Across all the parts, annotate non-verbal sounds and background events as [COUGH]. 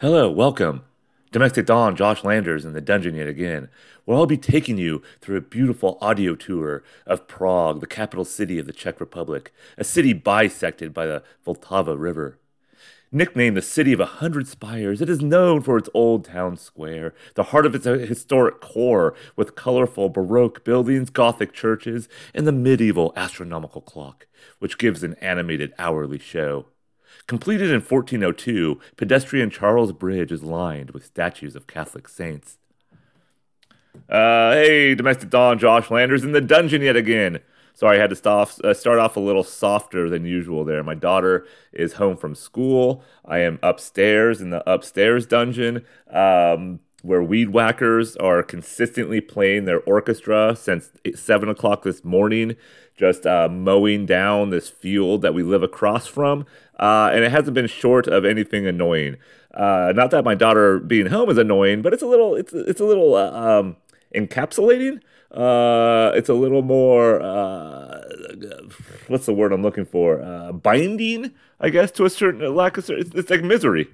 Hello, welcome. Domestic Don Josh Landers in the dungeon yet again, where I'll be taking you through a beautiful audio tour of Prague, the capital city of the Czech Republic, a city bisected by the Vltava River. Nicknamed the City of a Hundred Spires, it is known for its old town square, the heart of its historic core, with colorful Baroque buildings, Gothic churches, and the medieval astronomical clock, which gives an animated hourly show. Completed in 1402, pedestrian Charles Bridge is lined with statues of Catholic saints. Uh, hey, domestic Don Josh Landers in the dungeon yet again. Sorry, I had to stop, uh, start off a little softer than usual there. My daughter is home from school. I am upstairs in the upstairs dungeon. Um, where weed whackers are consistently playing their orchestra since seven o'clock this morning, just uh, mowing down this field that we live across from. Uh, and it hasn't been short of anything annoying. Uh, not that my daughter being home is annoying, but it's a little, it's it's a little uh, um, encapsulating. Uh, it's a little more, uh, what's the word I'm looking for? binding, I guess, to a certain lack of. It's, it's like misery.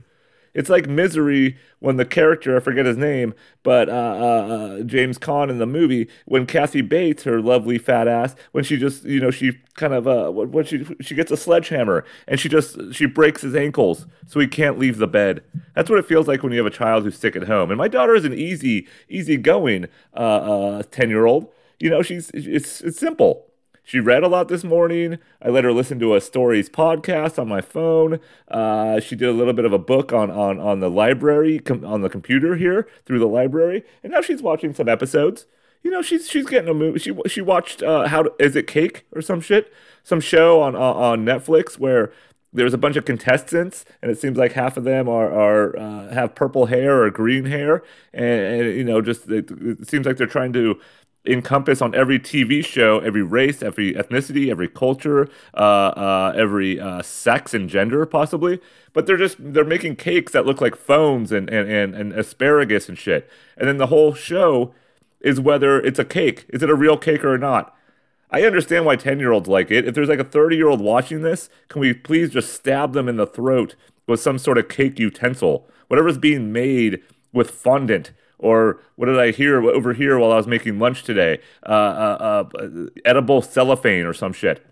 It's like Misery when the character, I forget his name, but uh, uh, uh, James Caan in the movie, when Kathy Bates, her lovely fat ass, when she just, you know, she kind of, uh, when she, she gets a sledgehammer and she just, she breaks his ankles so he can't leave the bed. That's what it feels like when you have a child who's sick at home. And my daughter is an easy, easy going 10 uh, uh, year old. You know, she's, it's, it's simple. She read a lot this morning. I let her listen to a stories podcast on my phone. Uh, she did a little bit of a book on on on the library com- on the computer here through the library, and now she's watching some episodes. You know, she's she's getting a movie. She she watched uh, how to, is it cake or some shit, some show on on Netflix where there's a bunch of contestants, and it seems like half of them are are uh, have purple hair or green hair, and, and you know, just it, it, seems like they're trying to encompass on every TV show, every race, every ethnicity, every culture, uh, uh, every uh, sex and gender, possibly. But they're just they're making cakes that look like phones and, and, and, and asparagus and shit. And then the whole show is whether it's a cake. Is it a real cake or not? I understand why 10 year olds like it. If there's like a 30 year old watching this, can we please just stab them in the throat with some sort of cake utensil? Whatever's being made with fondant or what did I hear over here while I was making lunch today? Uh, uh, uh, edible cellophane or some shit.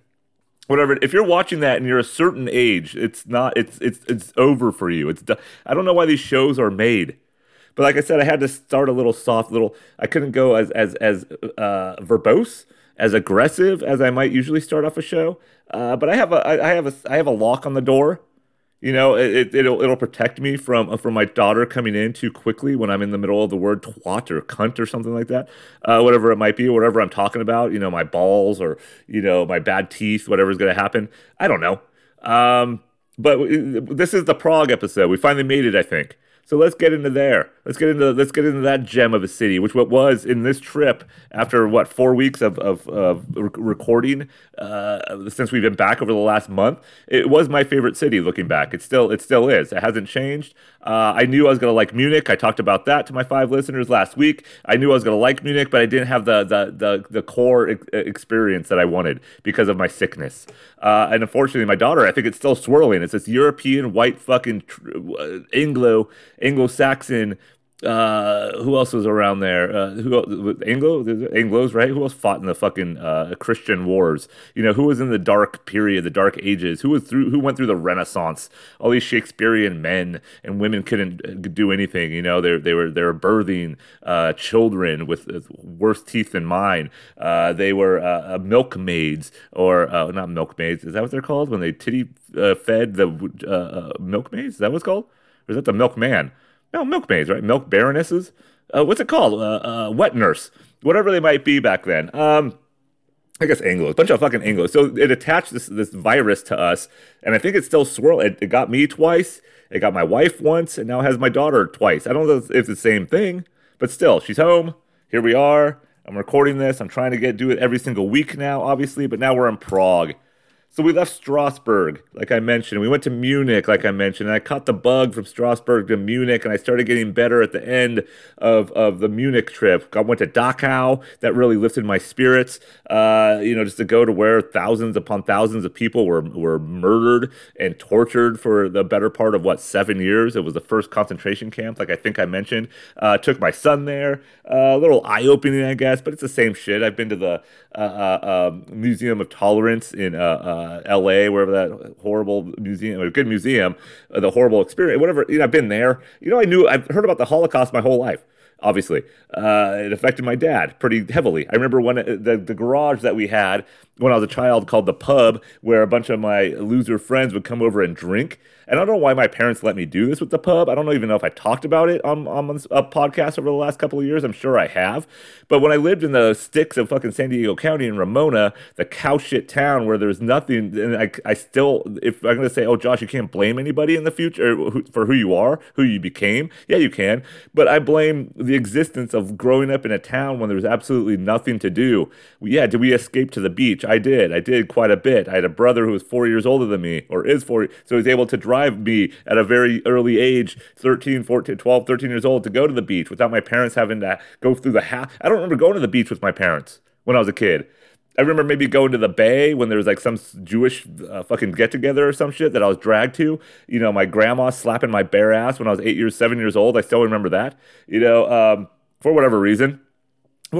Whatever. If you're watching that and you're a certain age, it's not. It's it's it's over for you. It's. I don't know why these shows are made. But like I said, I had to start a little soft, little. I couldn't go as as as uh, verbose, as aggressive as I might usually start off a show. Uh, but I have a I have a I have a lock on the door you know, it, it'll it'll protect me from from my daughter coming in too quickly when I'm in the middle of the word twat or cunt or something like that, uh, whatever it might be, whatever I'm talking about. You know, my balls or you know my bad teeth, whatever's going to happen. I don't know. Um, but this is the Prague episode. We finally made it, I think. So let's get into there. Let's get into let's get into that gem of a city, which what was in this trip after what four weeks of of, of recording uh, since we've been back over the last month. It was my favorite city. Looking back, it still it still is. It hasn't changed. Uh, I knew I was gonna like Munich. I talked about that to my five listeners last week. I knew I was gonna like Munich, but I didn't have the the the, the core ex- experience that I wanted because of my sickness. Uh, and unfortunately, my daughter, I think it's still swirling. It's this European white fucking tr- uh, Anglo Anglo-Saxon uh, who else was around there? Uh, who Anglo Anglo's right? Who else fought in the fucking uh, Christian wars? You know, who was in the dark period, the dark ages? Who was through? Who went through the Renaissance? All these Shakespearean men and women couldn't uh, do anything. You know, they they were they were birthing uh, children with worse teeth than mine. Uh, they were uh, milkmaids or uh, not milkmaids. Is that what they're called when they titty fed the uh milkmaids? Is that what's called? Or is that the milkman? No, milkmaids, right? Milk baronesses. Uh, what's it called? Uh, uh, wet nurse, whatever they might be back then. Um, I guess Anglo, a bunch of fucking Anglos. So it attached this this virus to us, and I think it's still swirling. It, it, got me twice. It got my wife once, and now has my daughter twice. I don't know if it's the same thing, but still, she's home. Here we are. I'm recording this. I'm trying to get do it every single week now, obviously, but now we're in Prague. So we left Strasbourg, like I mentioned. We went to Munich, like I mentioned. And I caught the bug from Strasbourg to Munich, and I started getting better at the end of, of the Munich trip. I went to Dachau. That really lifted my spirits. Uh, you know, just to go to where thousands upon thousands of people were were murdered and tortured for the better part of what seven years. It was the first concentration camp, like I think I mentioned. Uh, took my son there. Uh, a little eye opening, I guess, but it's the same shit. I've been to the uh, uh, um, Museum of Tolerance in uh, Uh, L.A., wherever that horrible museum, a good museum, uh, the horrible experience, whatever. You know, I've been there. You know, I knew I've heard about the Holocaust my whole life obviously. Uh, it affected my dad pretty heavily. I remember when uh, the, the garage that we had when I was a child called the pub, where a bunch of my loser friends would come over and drink. And I don't know why my parents let me do this with the pub. I don't even know if I talked about it on, on a podcast over the last couple of years. I'm sure I have. But when I lived in the sticks of fucking San Diego County in Ramona, the cow shit town where there's nothing, and I, I still, if I'm going to say, oh, Josh, you can't blame anybody in the future for who you are, who you became. Yeah, you can. But I blame the existence of growing up in a town when there's absolutely nothing to do. Yeah, did we escape to the beach? I did. I did quite a bit. I had a brother who was four years older than me, or is four, so he's able to drive me at a very early age 13 14 12 13 years old to go to the beach without my parents having to go through the house i don't remember going to the beach with my parents when i was a kid I remember maybe going to the bay when there was like some Jewish uh, fucking get together or some shit that I was dragged to. You know, my grandma slapping my bare ass when I was eight years, seven years old. I still remember that. You know, um, for whatever reason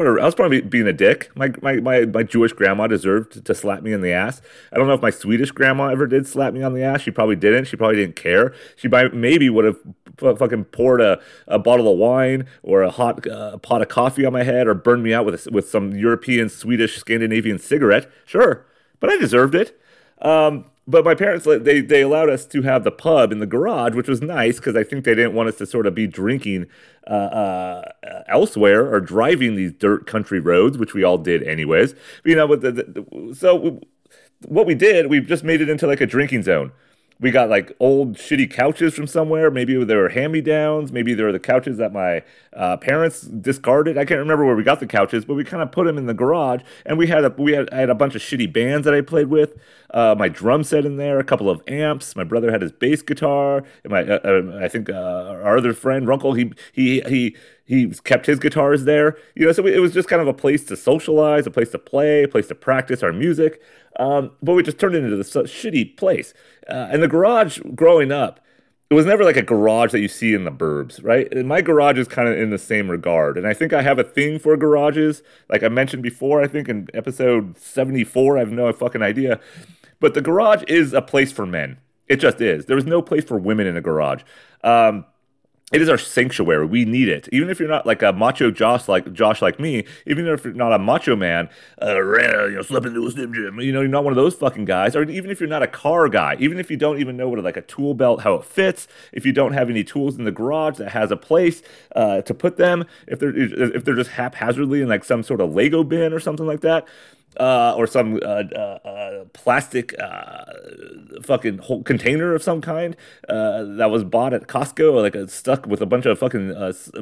I was probably being a dick. My, my, my, my Jewish grandma deserved to, to, slap me in the ass. I don't know if my Swedish grandma ever did slap me on the ass. She probably didn't. She probably didn't care. She might, maybe would have fucking poured a, a bottle of wine or a hot uh, pot of coffee on my head or burned me out with, a, with some European, Swedish, Scandinavian cigarette. Sure. But I deserved it. Um, but my parents they they allowed us to have the pub in the garage, which was nice because I think they didn't want us to sort of be drinking uh, uh, elsewhere or driving these dirt country roads, which we all did anyways. But, you know, the, the, so we, what we did, we just made it into like a drinking zone we got like old shitty couches from somewhere. Maybe they were hand me downs. Maybe they were the couches that my uh, parents discarded. I can't remember where we got the couches, but we kind of put them in the garage. And we had a we had I had a bunch of shitty bands that I played with. Uh, my drum set in there, a couple of amps. My brother had his bass guitar. And my uh, uh I think uh, our other friend Runkle he he he he kept his guitars there. You know, so it was just kind of a place to socialize, a place to play, a place to practice our music. Um, but we just turned it into this shitty place. Uh, and the garage growing up, it was never like a garage that you see in the burbs, right? And my garage is kind of in the same regard. And I think I have a thing for garages. Like I mentioned before, I think in episode 74, I have no fucking idea. But the garage is a place for men. It just is. There is no place for women in a garage. Um, it is our sanctuary. We need it. Even if you're not like a macho Josh like Josh like me, even if you're not a macho man, uh, you know, slip into a slim jim, you know, you're not one of those fucking guys. Or even if you're not a car guy, even if you don't even know what like a tool belt how it fits, if you don't have any tools in the garage that has a place uh, to put them, if they're if they're just haphazardly in like some sort of Lego bin or something like that, uh, or some uh, uh, uh plastic uh, fucking whole container of some kind uh, that was bought at Costco, or like stuck with a bunch of fucking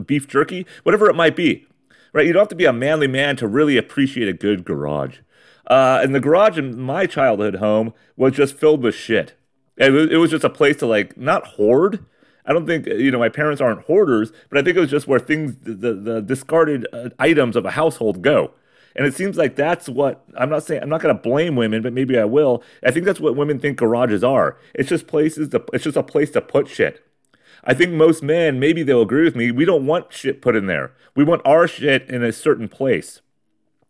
beef jerky, whatever it might be. Right? You don't have to be a manly man to really appreciate a good garage. and the garage in my childhood home was just filled with shit. It was, it was just a place to like not hoard. I don't think you know my parents aren't hoarders, but I think it was just where things the, the discarded items of a household go and it seems like that's what I'm not saying I'm not going to blame women, but maybe I will. I think that's what women think garages are. It's just places to it's just a place to put shit. I think most men, maybe they'll agree with me, we don't want shit put in there. We want our shit in a certain place.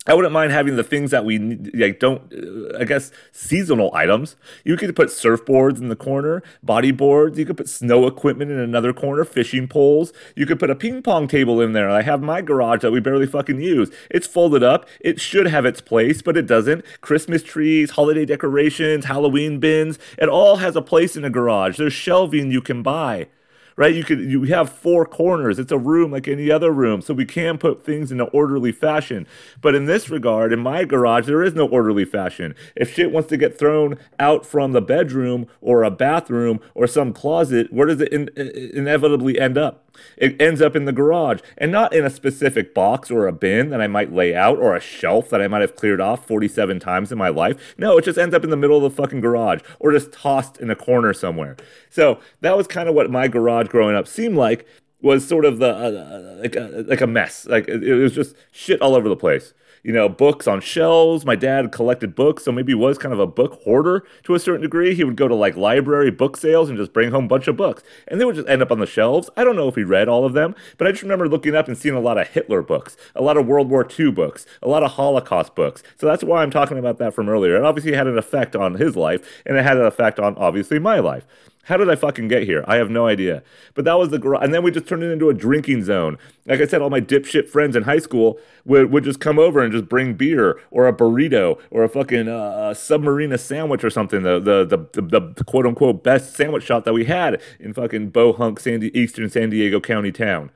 I wouldn't mind having the things that we like don't uh, I guess seasonal items. You could put surfboards in the corner, bodyboards, you could put snow equipment in another corner, fishing poles. You could put a ping pong table in there. I have my garage that we barely fucking use. It's folded up. It should have its place, but it doesn't. Christmas trees, holiday decorations, Halloween bins, it all has a place in a garage. There's shelving you can buy right? You could you have four corners. It's a room like any other room, so we can put things in an orderly fashion. But in this regard, in my garage, there is no orderly fashion. If shit wants to get thrown out from the bedroom or a bathroom or some closet, where does it in, inevitably end up? It ends up in the garage and not in a specific box or a bin that I might lay out or a shelf that I might have cleared off 47 times in my life. No, it just ends up in the middle of the fucking garage or just tossed in a corner somewhere. So that was kind of what my garage growing up seemed like was sort of the uh, uh like a, like a mess. Like it, it was just shit all over the place you know, books on shelves. My dad collected books, so maybe he was kind of a book hoarder to a certain degree. He would go to like library book sales and just bring home a bunch of books, and they would just end up on the shelves. I don't know if he read all of them, but I just remember looking up and seeing a lot of Hitler books, a lot of World War II books, a lot of Holocaust books. So that's why I'm talking about that from earlier. It obviously had an effect on his life, and it had an effect on obviously my life. How did I fucking get here? I have no idea. But that was the garage. And then we just turned it into a drinking zone. Like I said, all my dipshit friends in high school would, would just come over and just bring beer or a burrito or a fucking uh, submarina sandwich or something. The, the, the, the, the quote unquote best sandwich shop that we had in fucking Bohunk, San Eastern San Diego County town.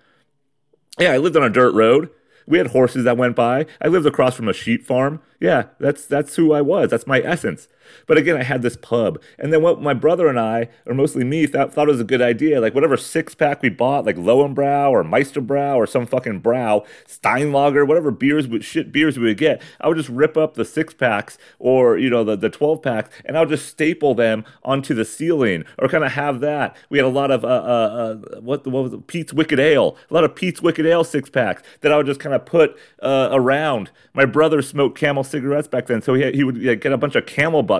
Yeah, I lived on a dirt road. We had horses that went by. I lived across from a sheep farm. Yeah, that's that's who I was. That's my essence. But again, I had this pub. And then what my brother and I, or mostly me, thought, thought was a good idea, like whatever six pack we bought, like Lowenbrau or Meisterbrau or some fucking brow, Steinlager, whatever beers, shit beers we would get, I would just rip up the six packs or, you know, the, the 12 packs and I would just staple them onto the ceiling or kind of have that. We had a lot of, uh, uh, uh, what, what was it? Pete's Wicked Ale, a lot of Pete's Wicked Ale six packs that I would just kind of put uh, around. My brother smoked camel cigarettes back then, so he, he would get a bunch of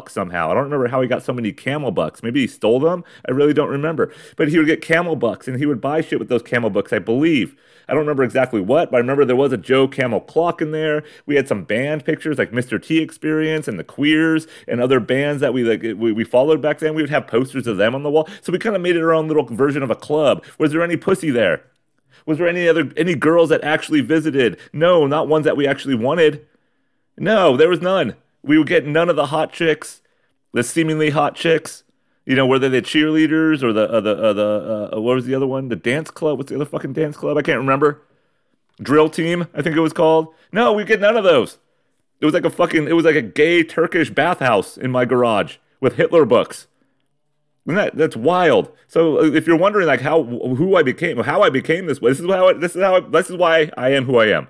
Somehow. I don't remember how he got so many camel bucks. Maybe he stole them. I really don't remember. But he would get camel bucks and he would buy shit with those camel bucks, I believe. I don't remember exactly what, but I remember there was a Joe Camel clock in there. We had some band pictures like Mr. T Experience and the Queers and other bands that we like we, we followed back then. We would have posters of them on the wall. So we kind of made it our own little version of a club. Was there any pussy there? Was there any other any girls that actually visited? No, not ones that we actually wanted. No, there was none. We would get none of the hot chicks, the seemingly hot chicks. You know, whether they're cheerleaders or the uh, the uh, the uh, what was the other one? The dance club. What's the other fucking dance club? I can't remember. Drill team, I think it was called. No, we get none of those. It was like a fucking. It was like a gay Turkish bathhouse in my garage with Hitler books. And that that's wild. So uh, if you're wondering like how who I became, how I became this way, this is how I, this is how I, this is why I am who I am.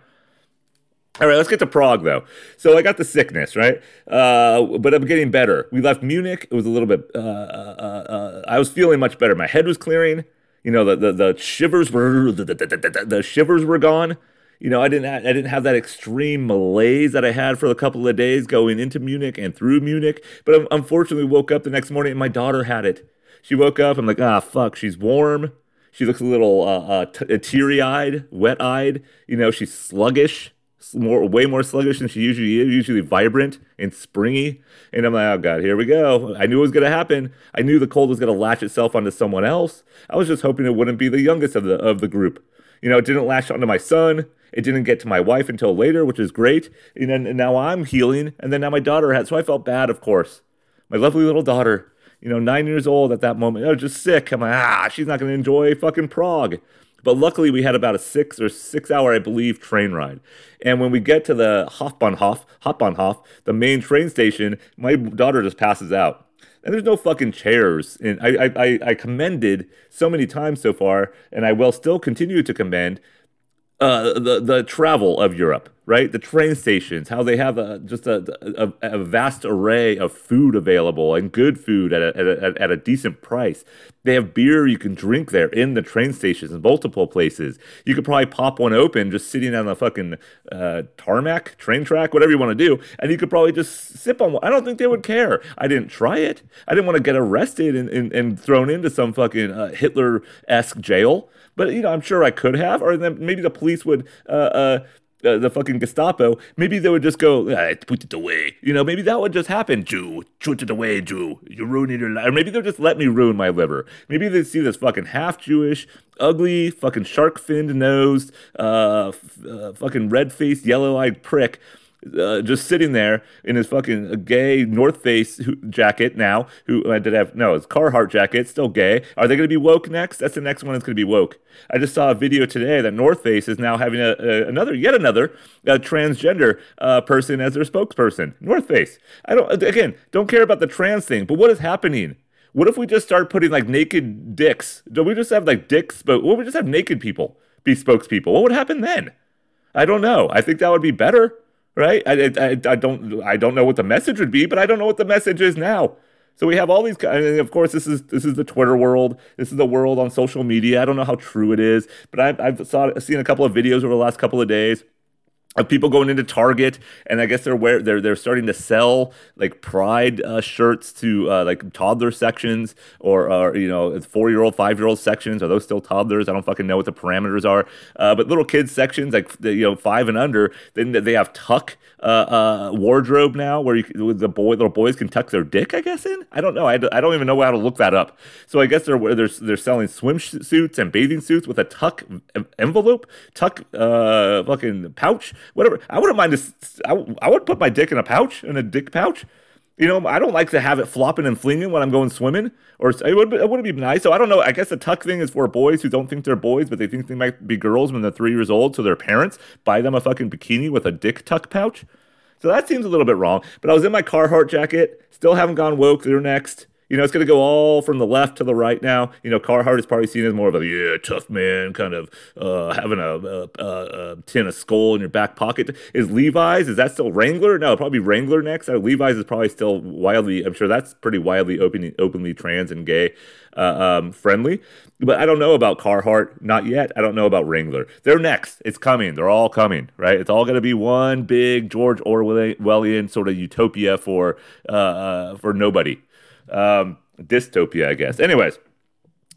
All right, let's get to Prague though. So I got the sickness, right? Uh, but I'm getting better. We left Munich. It was a little bit. Uh, uh, uh I was feeling much better. My head was clearing. You know, the the, the shivers were the, the, the, shivers were gone. You know, I didn't I didn't have that extreme malaise that I had for a couple of days going into Munich and through Munich. But unfortunately, woke up the next morning and my daughter had it. She woke up. I'm like, ah, fuck. She's warm. She looks a little uh, uh, teary eyed, wet eyed. You know, she's sluggish more way more sluggish than she usually is, usually vibrant and springy. And I'm like, oh god, here we go. I knew it was gonna happen. I knew the cold was gonna latch itself onto someone else. I was just hoping it wouldn't be the youngest of the of the group. You know, it didn't latch onto my son. It didn't get to my wife until later, which is great. And then and now I'm healing, and then now my daughter had. So I felt bad, of course. My lovely little daughter, you know, nine years old at that moment. I was just sick. I'm like, ah, she's not gonna enjoy fucking Prague. But luckily, we had about a six or six hour, I believe, train ride. And when we get to the Hauptbahnhof, Hauptbahnhof, the main train station, my daughter just passes out. And there's no fucking chairs. And I, I, I commended so many times so far, and I will still continue to commend uh, the the travel of Europe, right? The train stations, how they have a, just a, a, a vast array of food available and good food at a, at, a, at a decent price. They have beer you can drink there in the train stations in multiple places. You could probably pop one open just sitting on the fucking uh, tarmac, train track, whatever you want to do, and you could probably just sip on one. I don't think they would care. I didn't try it. I didn't want to get arrested and, and, and thrown into some fucking uh, Hitler esque jail. But you know, I'm sure I could have, or then maybe the police would. Uh, uh, uh, the fucking Gestapo, maybe they would just go, ah, put it away. You know, maybe that would just happen. Jew, put it away, Jew. You're ruining your life. Or maybe they'll just let me ruin my liver. Maybe they see this fucking half Jewish, ugly, fucking shark finned nosed, uh, f- uh, fucking red faced, yellow eyed prick uh, just sitting there in his fucking gay North Face jacket now. Who I did have no, it's Carhartt jacket, still gay. Are they going to be woke next? That's the next one that's going to be woke. I just saw a video today that North Face is now having a, a another, yet another uh, transgender uh, person as their spokesperson. North Face. I don't again don't care about the trans thing, but what is happening? What if we just start putting like naked dicks? Don't we just have like dicks? But what if we just have naked people be spokespeople? What would happen then? I don't know. I think that would be better right? I, I, I don't I don't know what the message would be, but I don't know what the message is now. So we have all these, and of course, this is this is the Twitter world. This is the world on social media. I don't know how true it is, but I've, I've saw, seen a couple of videos over the last couple of days of people going into Target, and I guess they're they're they're starting to sell like Pride uh, shirts to uh, like toddler sections or, or you know four year old, five year old sections. Are those still toddlers? I don't fucking know what the parameters are. Uh, but little kids sections like you know five and under, then they have tuck uh, uh, wardrobe now where you, the boy little boys can tuck their dick. I guess in I don't know. I, I don't even know how to look that up. So I guess they're they're they're selling swimsuits and bathing suits with a tuck envelope, tuck uh, fucking pouch whatever. I wouldn't mind this. I, I would put my dick in a pouch, in a dick pouch. You know, I don't like to have it flopping and flinging when I'm going swimming. Or it would it would be nice. So I don't know. I guess the tuck thing is for boys who don't think they're boys, but they think they might be girls when they're three years old. So their parents buy them a fucking bikini with a dick tuck pouch. So that seems a little bit wrong. But I was in my Carhartt jacket. Still haven't gone woke. They're next. You know, it's going to go all from the left to the right now. You know, Carhartt is probably seen as more of a yeah, tough man, kind of uh, having a, a, a, a, tin of Skoal in your back pocket. Is Levi's? Is that still Wrangler? No, probably Wrangler next. Uh, Levi's is probably still wildly. I'm sure that's pretty wildly openly, openly trans and gay uh, um, friendly. But I don't know about Carhartt, not yet. I don't know about Wrangler. They're next. It's coming. They're all coming, right? It's all going to be one big George Orwellian sort of utopia for uh, uh, for nobody um, dystopia, I guess. Anyways.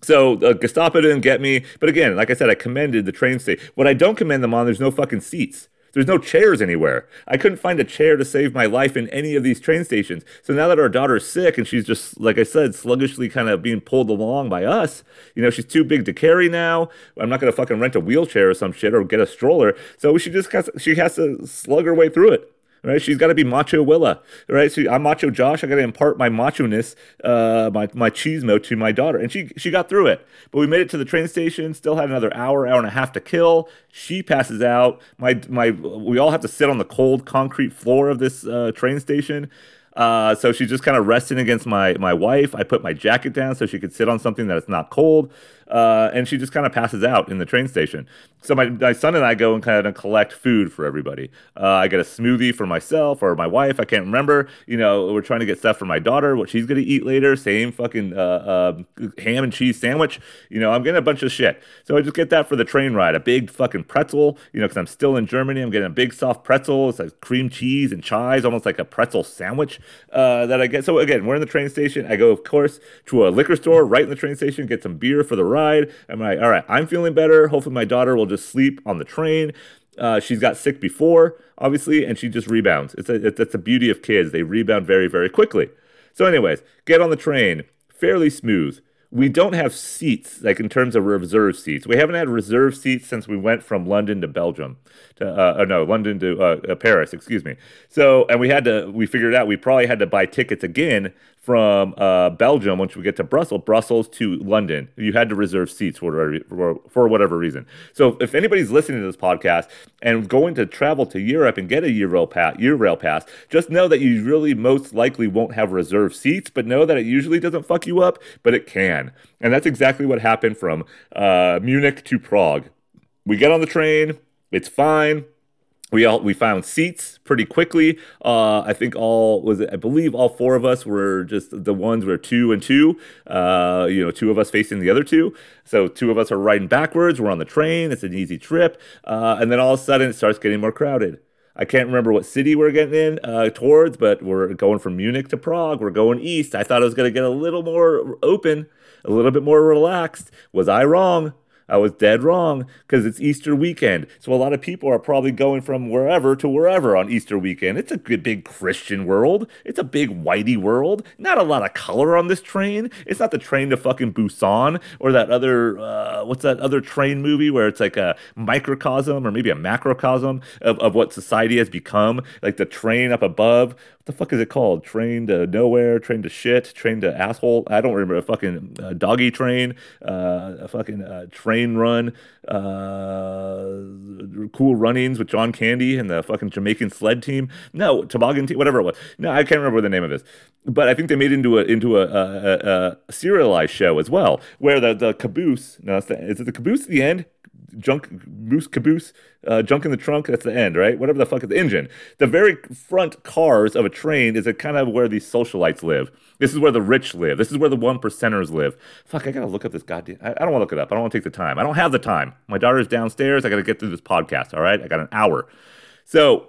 So uh, Gestapo didn't get me, but again, like I said, I commended the train station. What I don't commend them on, there's no fucking seats. There's no chairs anywhere. I couldn't find a chair to save my life in any of these train stations. So now that our daughter's sick and she's just, like I said, sluggishly kind of being pulled along by us, you know, she's too big to carry now. I'm not going to fucking rent a wheelchair or some shit or get a stroller. So she just has, she has to slug her way through it right? She's got to be macho Willa, right? So I'm macho Josh. I got to impart my macho ness, uh, my my cheesemo to my daughter, and she she got through it. But we made it to the train station. Still had another hour, hour and a half to kill. She passes out. My my we all have to sit on the cold concrete floor of this uh, train station. Uh, so she's just kind of resting against my my wife. I put my jacket down so she could sit on something that is not cold uh, and she just kind of passes out in the train station. So my, my son and I go and kind of collect food for everybody. Uh, I get a smoothie for myself or my wife. I can't remember. You know, we're trying to get stuff for my daughter, what she's gonna eat later. Same fucking uh, uh, ham and cheese sandwich. You know, I'm getting a bunch of shit. So I just get that for the train ride. A big fucking pretzel. You know, because I'm still in Germany. I'm getting a big soft pretzel. It's like cream cheese and chives, almost like a pretzel sandwich uh, that I get. So again, we're in the train station. I go, of course, to a liquor store right in the train station, get some beer for the ride ride. I'm like, all right, I'm feeling better. Hopefully, my daughter will just sleep on the train. Uh, she's got sick before, obviously, and she just rebounds. It's a, that's the beauty of kids. They rebound very, very quickly. So, anyways, get on the train, fairly smooth. We don't have seats, like in terms of reserve seats. We haven't had reserve seats since we went from London to Belgium, to uh, oh no, London to uh, uh Paris, excuse me. So, and we had to, we figured out we probably had to buy tickets again from uh, Belgium once we get to Brussels, Brussels to London. You had to reserve seats for whatever, for, for whatever reason. So if anybody's listening to this podcast and going to travel to Europe and get a Eurail pass, Eurail pass, just know that you really most likely won't have reserved seats, but know that it usually doesn't fuck you up, but it can. And that's exactly what happened from uh, Munich to Prague. We get on the train, it's fine we all we found seats pretty quickly. Uh, I think all was it, I believe all four of us were just the ones were two and two. Uh, you know, two of us facing the other two. So two of us are riding backwards. We're on the train. It's an easy trip. Uh, and then all of a sudden it starts getting more crowded. I can't remember what city we're getting in uh, towards, but we're going from Munich to Prague. We're going east. I thought it was going to get a little more open, a little bit more relaxed. Was I wrong? I was dead wrong because it's Easter weekend. So a lot of people are probably going from wherever to wherever on Easter weekend. It's a good big Christian world. It's a big whitey world. Not a lot of color on this train. It's not the train to fucking Busan or that other uh, what's that other train movie where it's like a microcosm or maybe a macrocosm of, of what society has become. Like the train up above What the fuck is it called? Train to nowhere, train to shit, train to asshole. I don't remember a fucking uh, doggy train, uh, a fucking uh, train run, uh, cool runnings with John Candy and the fucking Jamaican sled team. No, toboggan team, whatever it was. No, I can't remember the name of this. But I think they made it into a into a, a, a, a serialized show as well, where the the caboose. No, is it the caboose at the end? Junk moose caboose, uh, junk in the trunk. That's the end, right? Whatever the fuck is the engine. The very front cars of a train is a kind of where these socialites live. This is where the rich live. This is where the one percenters live. Fuck, I gotta look up this goddamn. I, I don't want to look it up. I don't want to take the time. I don't have the time. My daughter's downstairs. I gotta get through this podcast. All right, I got an hour. So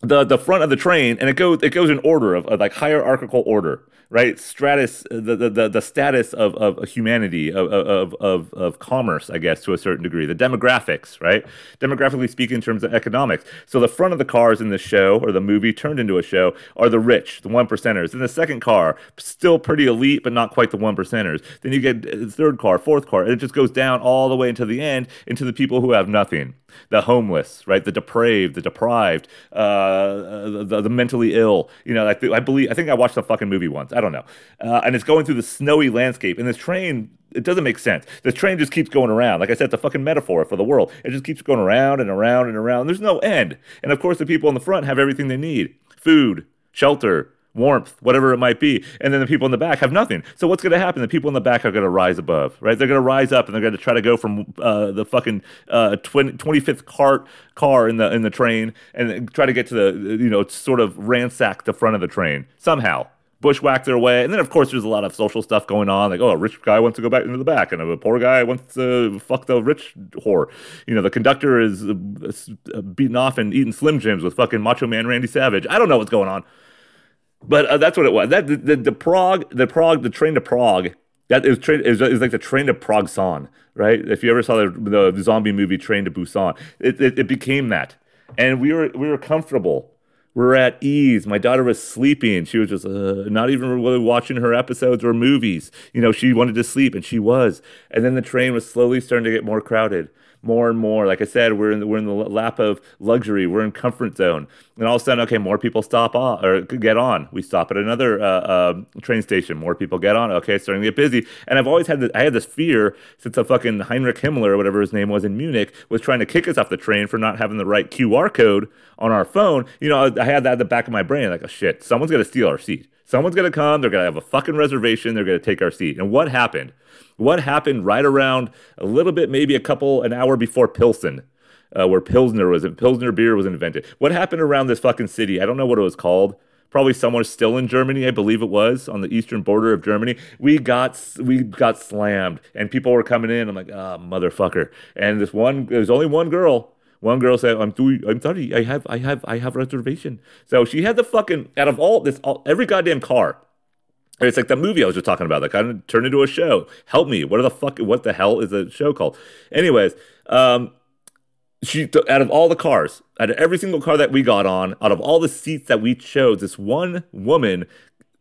the the front of the train, and it goes it goes in order of, of like hierarchical order right? Stratus, the the, the status of, of humanity, of, of, of, of commerce, I guess, to a certain degree, the demographics, right? Demographically speaking, in terms of economics. So the front of the cars in the show or the movie turned into a show are the rich, the one percenters. In the second car, still pretty elite, but not quite the one percenters. Then you get uh, third car, fourth car, and it just goes down all the way into the end into the people who have nothing the homeless, right? The depraved, the deprived, uh, the, the, mentally ill. You know, I, th- I believe, I think I watched the fucking movie once. I don't know. Uh, and it's going through the snowy landscape. And this train, it doesn't make sense. This train just keeps going around. Like I said, it's a fucking metaphor for the world. It just keeps going around and around and around. There's no end. And of course, the people in the front have everything they need food, shelter, warmth, whatever it might be. And then the people in the back have nothing. So what's going to happen? The people in the back are going to rise above, right? They're going to rise up and they're going to try to go from uh, the fucking uh, 20, 25th cart car in the in the train and try to get to the you know sort of ransack the front of the train somehow. Bushwhack their way, and then of course there's a lot of social stuff going on. Like, oh, a rich guy wants to go back into the back, and a poor guy wants to fuck the rich whore. You know, the conductor is uh, beating off and eating Slim Jims with fucking Macho Man Randy Savage. I don't know what's going on. But uh, that's what it was. That the, the, the, Prague, the Prague, the train to Prague. That is train is, is like the train to Prague San, right? If you ever saw the, the zombie movie Train to Busan, it, it, it became that, and we were we were comfortable. We were at ease. My daughter was sleeping. She was just uh, not even really watching her episodes or movies. You know, she wanted to sleep, and she was. And then the train was slowly starting to get more crowded more and more. Like I said, we're in the, we're in the lap of luxury. We're in comfort zone, and all of a sudden, okay, more people stop on or get on. We stop at another uh, uh, train station. More people get on. Okay, it's starting to get busy. And I've always had this, I had this fear since a fucking Heinrich Himmler or whatever his name was in Munich was trying to kick us off the train for not having the right QR code on our phone. You know, I had that at the back of my brain, like, oh shit, someone's gonna steal our seat. Someone's gonna come. They're gonna have a fucking reservation. They're gonna take our seat. And what happened? What happened right around a little bit, maybe a couple, an hour before Pilsen, uh, where Pilsner was, Pilsner beer was invented. What happened around this fucking city? I don't know what it was called. Probably somewhere still in Germany, I believe it was on the eastern border of Germany. We got we got slammed, and people were coming in. I'm like, ah, oh, motherfucker. And this one, there's only one girl one girl said, "I'm doing. I'm sorry. I have. I have. I have reservation." So she had the fucking out of all this, all, every goddamn car. It's like the movie I was just talking about that kind of turned into a show. Help me. What the fuck? What the hell is the show called? Anyways, um, she out of all the cars, out of every single car that we got on, out of all the seats that we chose, this one woman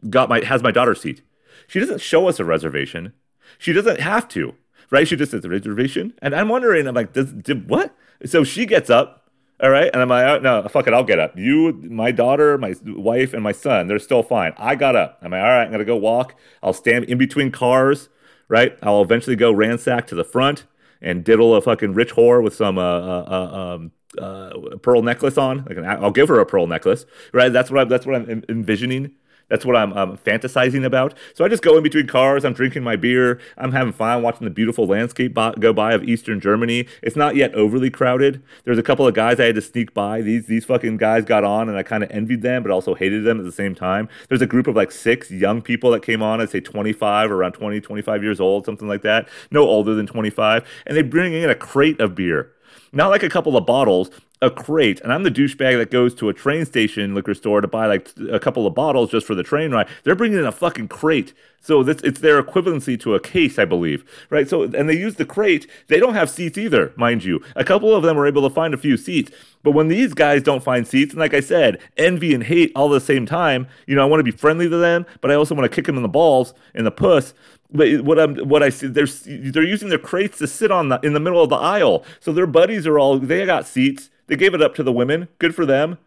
got my has my daughter's seat. She doesn't show us a reservation. She doesn't have to, right? She just says the reservation, and I'm wondering, I'm like, does did what? So she gets up all right. And I'm like, oh, no, fuck it. I'll get up. You, my daughter, my wife, and my son, they're still fine. I got up. I'm like, all right, I'm going to go walk. I'll stand in between cars, right? I'll eventually go ransack to the front and diddle a fucking rich whore with some uh, uh, uh um, uh, pearl necklace on. Like I'll give her a pearl necklace, right? That's what I'm, that's what I'm envisioning that's what I'm, I'm fantasizing about. So I just go in between cars. I'm drinking my beer. I'm having fun watching the beautiful landscape go by of Eastern Germany. It's not yet overly crowded. There's a couple of guys I had to sneak by. These these fucking guys got on, and I kind of envied them, but also hated them at the same time. There's a group of like six young people that came on. I'd say 25, around 20, 25 years old, something like that. No older than 25, and they bring in a crate of beer not like a couple of bottles, a crate. And I'm the douchebag that goes to a train station liquor store to buy like a couple of bottles just for the train ride. They're bringing in a fucking crate. So this, it's their equivalency to a case, I believe, right? So and they use the crate. They don't have seats either, mind you. A couple of them were able to find a few seats, but when these guys don't find seats, and like I said, envy and hate all at the same time. You know, I want to be friendly to them, but I also want to kick them in the balls in the puss. But what I'm, what I see, they're they're using their crates to sit on the in the middle of the aisle. So their buddies are all they got seats. They gave it up to the women. Good for them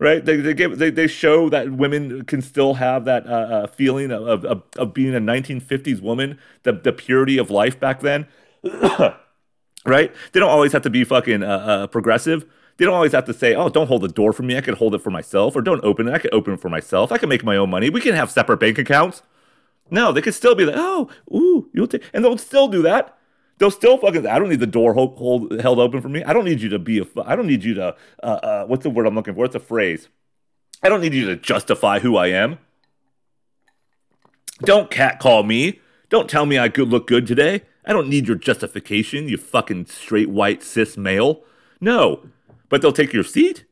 right? They they give they, they show that women can still have that uh, uh, feeling of, of of being a 1950s woman, the the purity of life back then, [COUGHS] right? They don't always have to be fucking uh, uh, progressive. They don't always have to say, "Oh, don't hold the door for me. I can hold it for myself," or "Don't open it. I can open it for myself. I can make my own money. We can have separate bank accounts." No, they could still be like, "Oh, ooh, you'll take," and they'll still do that. They'll still fucking. I don't need the door hold, hold held open for me. I don't need you to be a. I don't need you to. Uh, uh, what's the word I'm looking for? What's a phrase? I don't need you to justify who I am. Don't catcall me. Don't tell me I could look good today. I don't need your justification, you fucking straight white cis male. No, but they'll take your seat.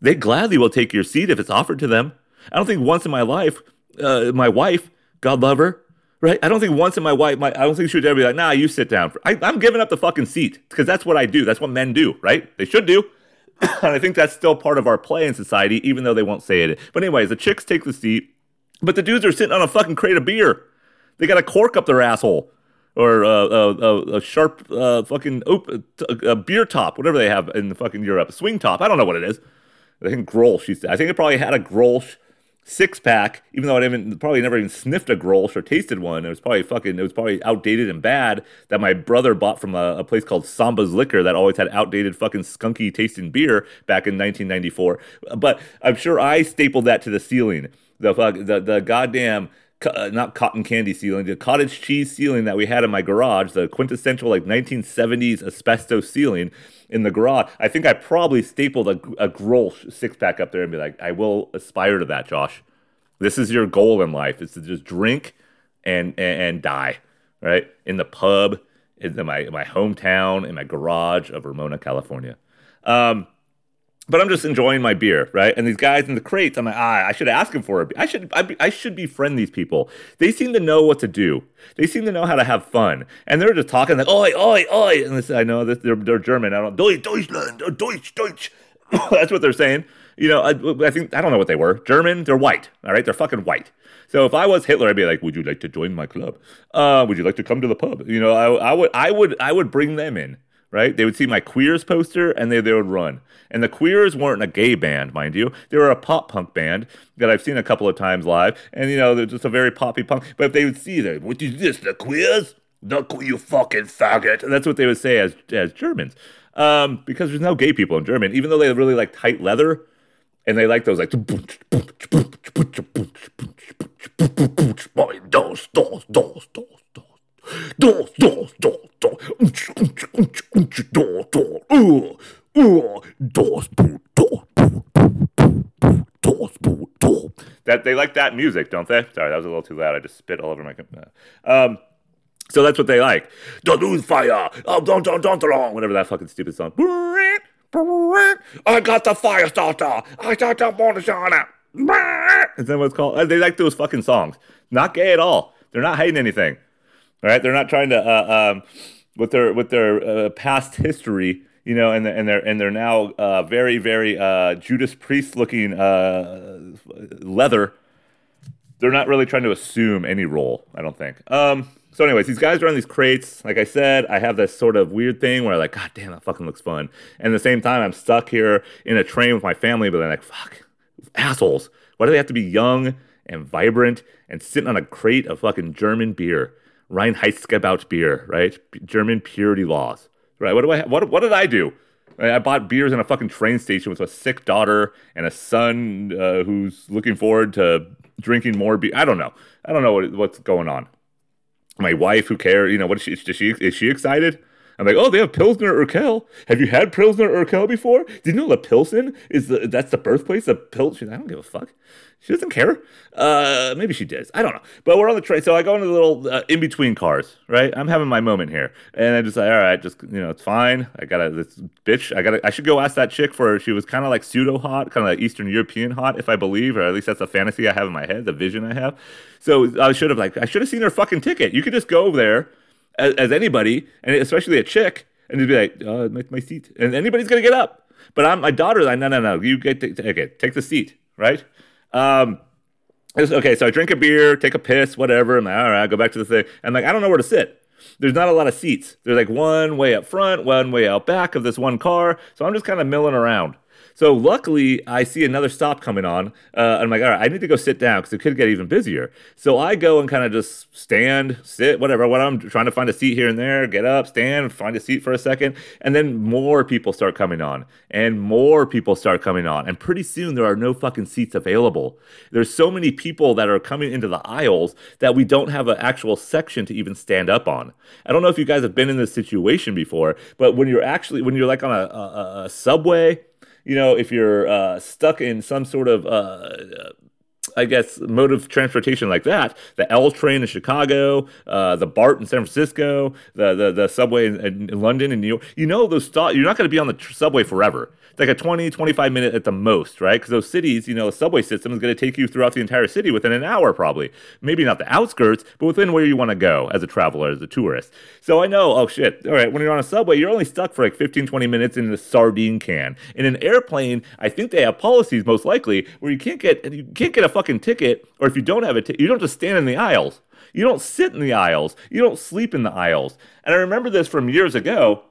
They gladly will take your seat if it's offered to them. I don't think once in my life, uh, my wife, God love her, right? I don't think once in my wife, my, I don't think she would ever be like, nah, you sit down. I, I'm giving up the fucking seat because that's what I do. That's what men do, right? They should do. [COUGHS] and I think that's still part of our play in society, even though they won't say it. But anyways, the chicks take the seat, but the dudes are sitting on a fucking crate of beer. They got a cork up their asshole or a, a, sharp uh, fucking op- a beer top, whatever they have in the fucking Europe, swing top. I don't know what it is. I think Grolsch. I think it probably had a Grolsch six pack, even though I even probably never even sniffed a Grolsch or tasted one. It was probably fucking, it was probably outdated and bad that my brother bought from a, a place called Samba's Liquor that always had outdated fucking skunky tasting beer back in 1994. But I'm sure I stapled that to the ceiling. The fuck, the, the goddamn uh, not cotton candy ceiling, the cottage cheese ceiling that we had in my garage, the quintessential like 1970s asbestos ceiling in the garage. I think I probably stapled a, a Grolsch six pack up there and be like, I will aspire to that, Josh. This is your goal in life: is to just drink and and, and die, right? In the pub, in my in my hometown, in my garage of Ramona, California. Um, but I'm just enjoying my beer, right? And these guys in the crates, I'm like, ah, I should ask them for it. I should, I, I should befriend these people. They seem to know what to do. They seem to know how to have fun, and they're just talking like, oi, oi, oi. And this, I know that they're, they're German. I don't, Deutsch, Deutschland, Deutsch, Deutsch. [LAUGHS] That's what they're saying. You know, I, I think I don't know what they were. German, they're white. All right, they're fucking white. So if I was Hitler, I'd be like, "Would you like to join my club? Uh, would you like to come to the pub?" You know, I, I would, I would, I would bring them in right? They would see my Queers poster and they, they would run. And the Queers weren't a gay band, mind you. They were a pop punk band that I've seen a couple of times live. And, you know, they're just a very poppy punk. But if they would see that, what is this, the Queers? The you fucking faggot. And that's what they would say as, as Germans. Um, because there's no gay people in German, even though they really like tight leather. And they like those like [LAUGHS] dos, Uh, uh. That they like that music, don't they? Sorry, that was a little too loud. I just spit all over my. Um, so that's what they like. The news fire. Oh, don't, don't, don't, don't. Whatever that fucking stupid song. I got the fire starter. I got the motor starter. Is that what it's called? They like those fucking songs. Not gay at all. They're not hiding anything. Right, they're not trying to uh, um, with their with their uh, past history, you know, and and they're and they're now uh, very very uh, Judas Priest looking uh, leather. They're not really trying to assume any role. I don't think. Um, so, anyways, these guys are on these crates. Like I said, I have this sort of weird thing where, I'm like, God damn, that fucking looks fun. And at the same time, I'm stuck here in a train with my family, but I'm like, fuck, assholes. Why do they have to be young and vibrant and sitting on a crate of fucking German beer? Reinheitsgebot beer, right? German purity laws, right? What do I? What what did I do? I bought beers in a fucking train station with a sick daughter and a son uh, who's looking forward to drinking more beer. I don't know. I don't know what, what's going on. My wife, who cares? You know, what is she? Is she is she excited? I'm like, oh, they have Pilsner Urquell. Have you had Pilsner Urquell before? Did you know La Pilsen is the that's the birthplace of Pilsner? I don't give a fuck. She doesn't care. Uh, maybe she does. I don't know. But we're on the train, so I go into the little uh, in between cars. Right, I'm having my moment here, and I just like, all right, just you know, it's fine. I gotta this bitch. I gotta. I should go ask that chick for. She was kind of like pseudo hot, kind of like Eastern European hot, if I believe, or at least that's a fantasy I have in my head, the vision I have. So I should have like, I should have seen her fucking ticket. You could just go over there as, as anybody, and especially a chick, and he'd be like, uh, my, my seat, and anybody's gonna get up. But I'm my daughter's like, no, no, no, you get to, okay, take the seat, right? Um, okay, so I drink a beer, take a piss, whatever. I'm like, all right, go back to the thing. I'm like, I don't know where to sit. There's not a lot of seats. There's like one way up front, one way out back of this one car. So I'm just kind of milling around. So luckily, I see another stop coming on. Uh, I'm like, all right, I need to go sit down because it could get even busier. So I go and kind of just stand, sit, whatever. What I'm trying to find a seat here and there, get up, stand, find a seat for a second, and then more people start coming on, and more people start coming on, and pretty soon there are no fucking seats available. There's so many people that are coming into the aisles that we don't have an actual section to even stand up on. I don't know if you guys have been in this situation before, but when you're actually when you're like on a, a, a subway you know, if you're uh, stuck in some sort of uh, I guess mode of transportation like that, the L train in Chicago, uh, the BART in San Francisco, the the, the subway in, in, London and New York, you know those stop. You're not going to be on the tr- subway forever. It's like a 20, 25 minute at the most, right? Because those cities, you know, the subway system is going to take you throughout the entire city within an hour, probably. Maybe not the outskirts, but within where you want to go as a traveler, as a tourist. So I know, oh shit, all right, when you're on a subway, you're only stuck for like 15, 20 minutes in the sardine can. In an airplane, I think they have policies most likely where you can't get you can't get a fucking ticket, or if you don't have a ticket, you don't just stand in the aisles. You don't sit in the aisles. You don't sleep in the aisles. And I remember this from years ago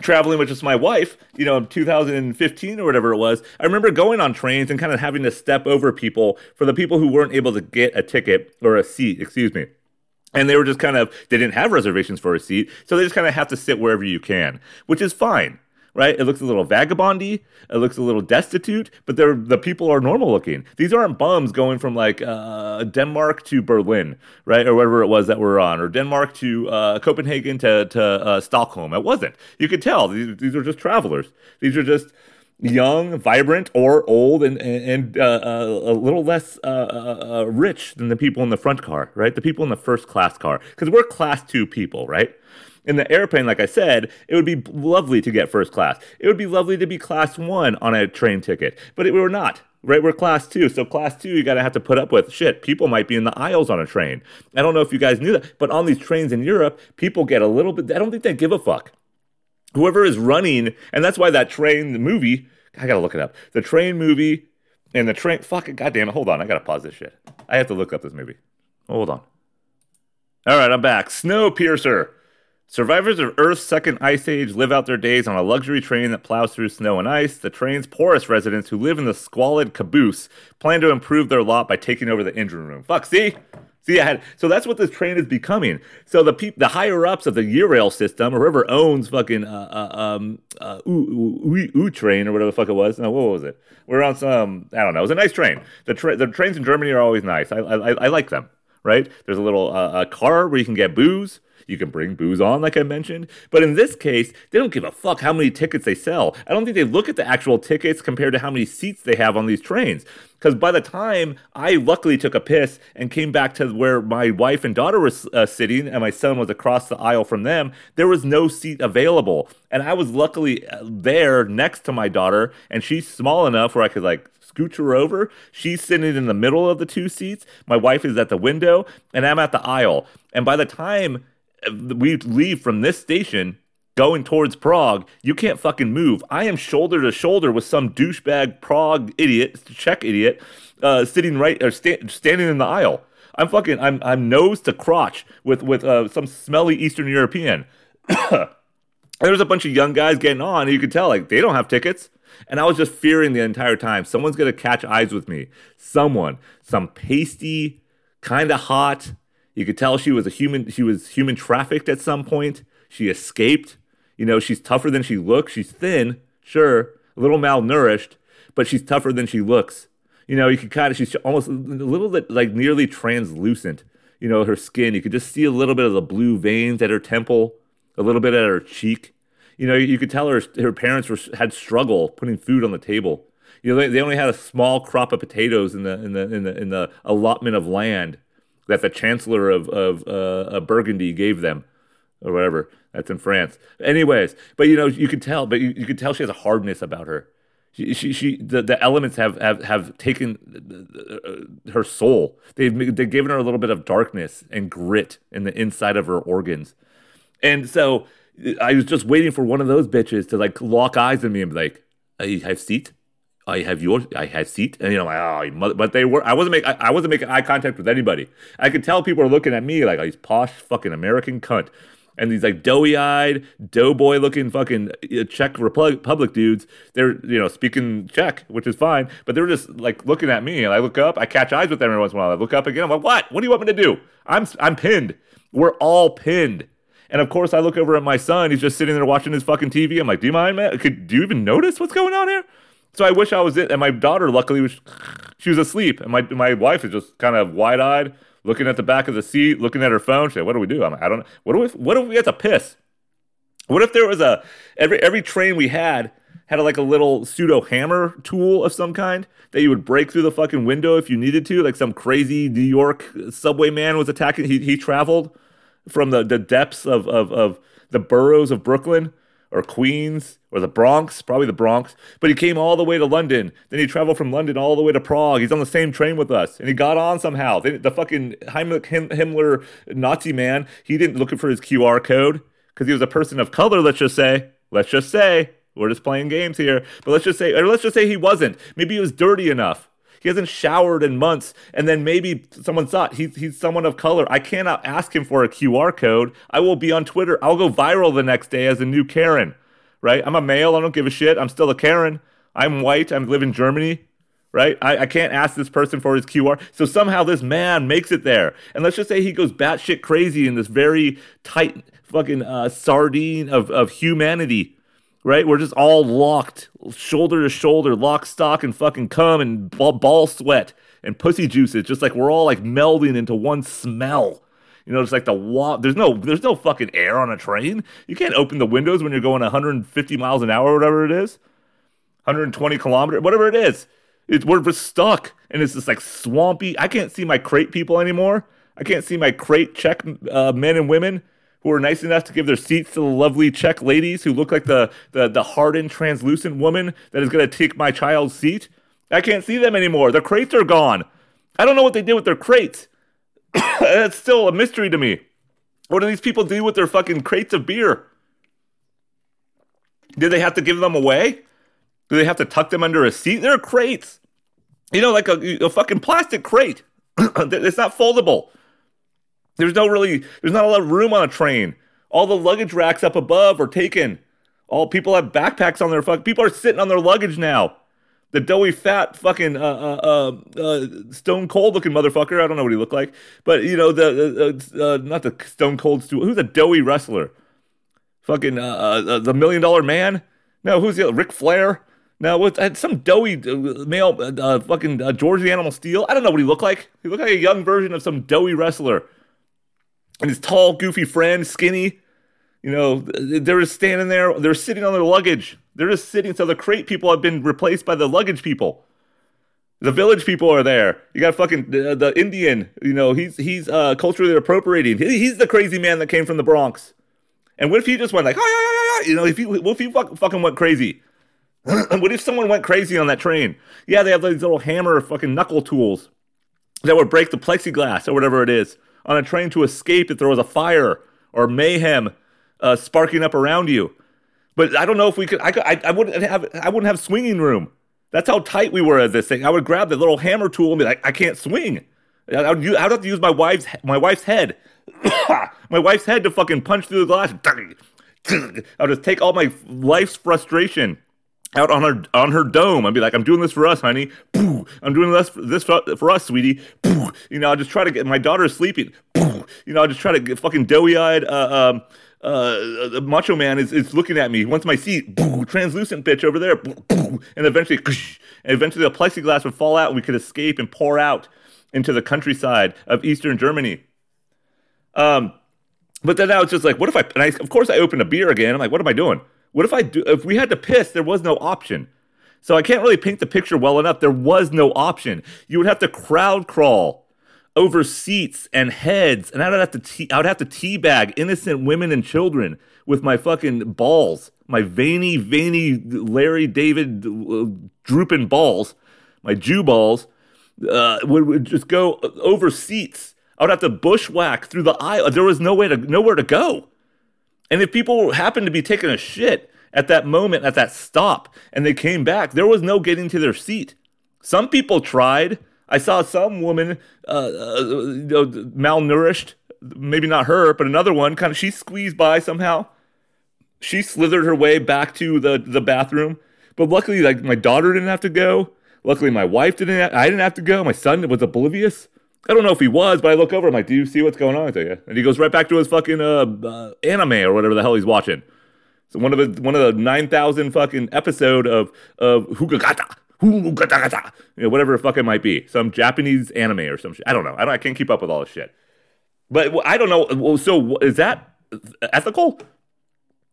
traveling with just my wife, you know, 2015 or whatever it was, I remember going on trains and kind of having to step over people for the people who weren't able to get a ticket or a seat, excuse me. And they were just kind of, they didn't have reservations for a seat, so they just kind of have to sit wherever you can, which is fine right? It looks a little vagabondy. It looks a little destitute, but they're the people are normal looking. These aren't bums going from like uh, Denmark to Berlin, right, or whatever it was that we're on, or Denmark to uh, Copenhagen to to uh, Stockholm. It wasn't. You could tell these these are just travelers. These are just young, vibrant, or old, and and uh, uh, a little less uh, uh, uh, rich than the people in the front car, right? The people in the first class car, because we're class two people, right? In the airplane, like I said, it would be lovely to get first class. It would be lovely to be class one on a train ticket, but it, we're not. Right, we're class two. So class two, you gotta have to put up with shit. People might be in the aisles on a train. I don't know if you guys knew that, but on these trains in Europe, people get a little bit. I don't think they give a fuck whoever is running, and that's why that train movie, I gotta look it up. The train movie and the train, fucking goddamn it, hold on, I gotta pause this shit. I have to look up this movie. Hold on. All right, I'm back. Snowpiercer. Survivors of Earth's second ice age live out their days on a luxury train that plows through snow and ice. The train's poorest residents, who live in the squalid caboose, plan to improve their lot by taking over the engine room. Fuck, see? See, I had so that's what this train is becoming. So the the higher ups of the Eurail system, or whoever owns fucking uh, uh, um uh, U, train or whatever the fuck it was. No, what was it? We're on some I don't know. It was a nice train. The tra- the trains in Germany are always nice. I I, I like them. Right? There's a little uh, a car where you can get booze. You can bring booze on, like I mentioned. But in this case, they don't give a fuck how many tickets they sell. I don't think they look at the actual tickets compared to how many seats they have on these trains. Because by the time I luckily took a piss and came back to where my wife and daughter were uh, sitting, and my son was across the aisle from them, there was no seat available. And I was luckily uh, there next to my daughter, and she's small enough where I could like scooch her over. She's sitting in the middle of the two seats. My wife is at the window, and I'm at the aisle. And by the time we leave from this station going towards Prague, you can't fucking move. I am shoulder to shoulder with some douchebag Prague idiot, Czech idiot, uh, sitting right or sta- standing in the aisle. I'm fucking I'm I'm nose to crotch with with uh, some smelly Eastern European. [COUGHS] There's a bunch of young guys getting on, you could tell like they don't have tickets. And I was just fearing the entire time someone's gonna catch eyes with me. Someone, some pasty, kind of hot, you could tell she was a human. She was human trafficked at some point. She escaped. You know, she's tougher than she looks. She's thin, sure, a little malnourished, but she's tougher than she looks. You know, you could kind of. She's almost a little bit like nearly translucent. You know, her skin. You could just see a little bit of the blue veins at her temple, a little bit at her cheek. You know, you could tell her her parents were had struggle putting food on the table. You know, they, they only had a small crop of potatoes in the in the in the in the allotment of land that the chancellor of of uh, Burgundy gave them, or whatever. That's in France. Anyways, but you know, you could tell, but you, you could tell she has a hardness about her. She, she, she the, the elements have, have, have taken uh, her soul. They've, they've given her a little bit of darkness and grit in the inside of her organs. And so I was just waiting for one of those bitches to like lock eyes on me and be like, I have seat. I have your, I had seat, and you know, like, oh, but they were. I wasn't making, I wasn't making eye contact with anybody. I could tell people were looking at me like, oh, he's posh fucking American cunt and these like doughy-eyed, doughboy looking fucking uh, Czech Republic dudes. They're you know speaking Czech, which is fine, but they're just like looking at me, and I look up, I catch eyes with them every once in a while. I look up again, I'm like, what? What do you want me to do? I'm I'm pinned. We're all pinned. And of course, I look over at my son. He's just sitting there watching his fucking TV. I'm like, do you mind, man? Could do you even notice what's going on here? So I wish I was it. And my daughter, luckily, was she was asleep, and my my wife is just kind of wide eyed looking at the back of the seat, looking at her phone. She's like, "What do we do?" I'm like, "I don't know. What do we? What if we have to piss? What if there was a every every train we had had a, like a little pseudo hammer tool of some kind that you would break through the fucking window if you needed to, like some crazy New York subway man was attacking. He he traveled from the the depths of of of the boroughs of Brooklyn or Queens or the Bronx, probably the Bronx. But he came all the way to London. Then he traveled from London all the way to Prague. He's on the same train with us, and he got on somehow. The, fucking Heimlich Himmler Nazi man, he didn't look for his QR code because he was a person of color. Let's just say, let's just say, we're just playing games here. But let's just say, or let's just say he wasn't. Maybe he was dirty enough. He hasn't showered in months. And then maybe someone thought he's, he's someone of color. I cannot ask him for a QR code. I will be on Twitter. I'll go viral the next day as a new Karen, right? I'm a male. I don't give a shit. I'm still a Karen. I'm white. I live in Germany, right? I, I can't ask this person for his QR. So somehow this man makes it there. And let's just say he goes batshit crazy in this very tight fucking uh, sardine of, of humanity right? We're just all locked, shoulder to shoulder, lock, stock, and fucking cum and ball, ball sweat and pussy juices. Just like we're all like melding into one smell. You know, it's like the wa- there's no there's no fucking air on a train. You can't open the windows when you're going 150 miles an hour, or whatever it is, 120 kilometer, whatever it is. It's we're, we're stuck, and it's just like swampy. I can't see my crate people anymore. I can't see my crate Czech uh, men and women who are nice enough to give their seats to the lovely Czech ladies who look like the, the, the hardened, translucent woman that is going to take my child's seat. I can't see them anymore. Their crates are gone. I don't know what they did with their crates. [COUGHS] That's still a mystery to me. What do these people do with their fucking crates of beer? Did they have to give them away? Do they have to tuck them under a seat? They're crates. You know, like a, a fucking plastic crate. [COUGHS] it's not foldable. There's no really, there's not a lot of room on a train. All the luggage racks up above are taken. All people have backpacks on their fuck. People are sitting on their luggage now. The doughy, fat, fucking uh, uh, uh, uh stone cold looking motherfucker. I don't know what he looked like, but you know the uh, uh, not the stone cold. Stu- who's a doughy wrestler? Fucking uh, the million dollar man. No, who's the Ric Flair? No, what some doughy male, fucking George the Animal Steele. I don't know what he looked like. He looked like a young version of some doughy wrestler and his tall, goofy friend, skinny. You know, they're just standing there. They're sitting on their luggage. They're just sitting. So the crate people have been replaced by the luggage people. The village people are there. You got fucking the, the Indian. You know, he's he's uh, culturally appropriating. He, he's the crazy man that came from the Bronx. And what if he just went like, oh, yeah, yeah, yeah, you know, if he what if he fuck, fucking went crazy? what if someone went crazy on that train? Yeah, they have these little hammer fucking knuckle tools that would break the plexiglass or whatever it is on a train to escape if there was a fire or mayhem uh, sparking up around you. But I don't know if we could. I, could, I, I wouldn't have. I wouldn't have swinging room. That's how tight we were at this thing. I would grab the little hammer tool and be like, I can't swing. I would, I would have to use my wife's my wife's head, [COUGHS] my wife's head to fucking punch through the glass. [COUGHS] I'll just take all my life's frustration out on her on her dome. I'd be like, I'm doing this for us, honey. I'm doing this for, this for, for us, sweetie. You know, I just try to get my daughter's sleeping. You know, I just try to get fucking doughy eyed. Uh, um, uh, the macho man is, is looking at me. He wants my seat. Translucent bitch over there. And eventually, and eventually, the plexiglass would fall out, and we could escape and pour out into the countryside of eastern Germany. Um, But then I was just like, what if I, and I, of course I opened a beer again. I'm like, what am I doing? What if I do, if we had to piss, there was no option. So I can't really paint the picture well enough. There was no option. You would have to crowd crawl over seats and heads, and I would have to te- I would have to teabag innocent women and children with my fucking balls, my veiny, veiny Larry David uh, drooping balls, my Jew balls, uh, would, would just go over seats. I would have to bushwhack through the aisle. There was no way to nowhere to go. And if people happened to be taking a shit at that moment, at that stop, and they came back, there was no getting to their seat. Some people tried. I saw some woman uh, uh, malnourished, maybe not her, but another one, kind of she squeezed by somehow. She slithered her way back to the, the bathroom. But luckily, like my daughter didn't have to go. Luckily, my wife didn't. I didn't have to go. My son was oblivious. I don't know if he was, but I look over. I'm like, "Do you see what's going on with you?" And he goes right back to his fucking uh, uh, anime or whatever the hell he's watching. So one of the one of the nine thousand fucking episode of of Hugagata, Hugagata, you know, whatever fuck it might be, some Japanese anime or some shit. I don't know. I don't. I can't keep up with all this shit. But I don't know. So is that ethical?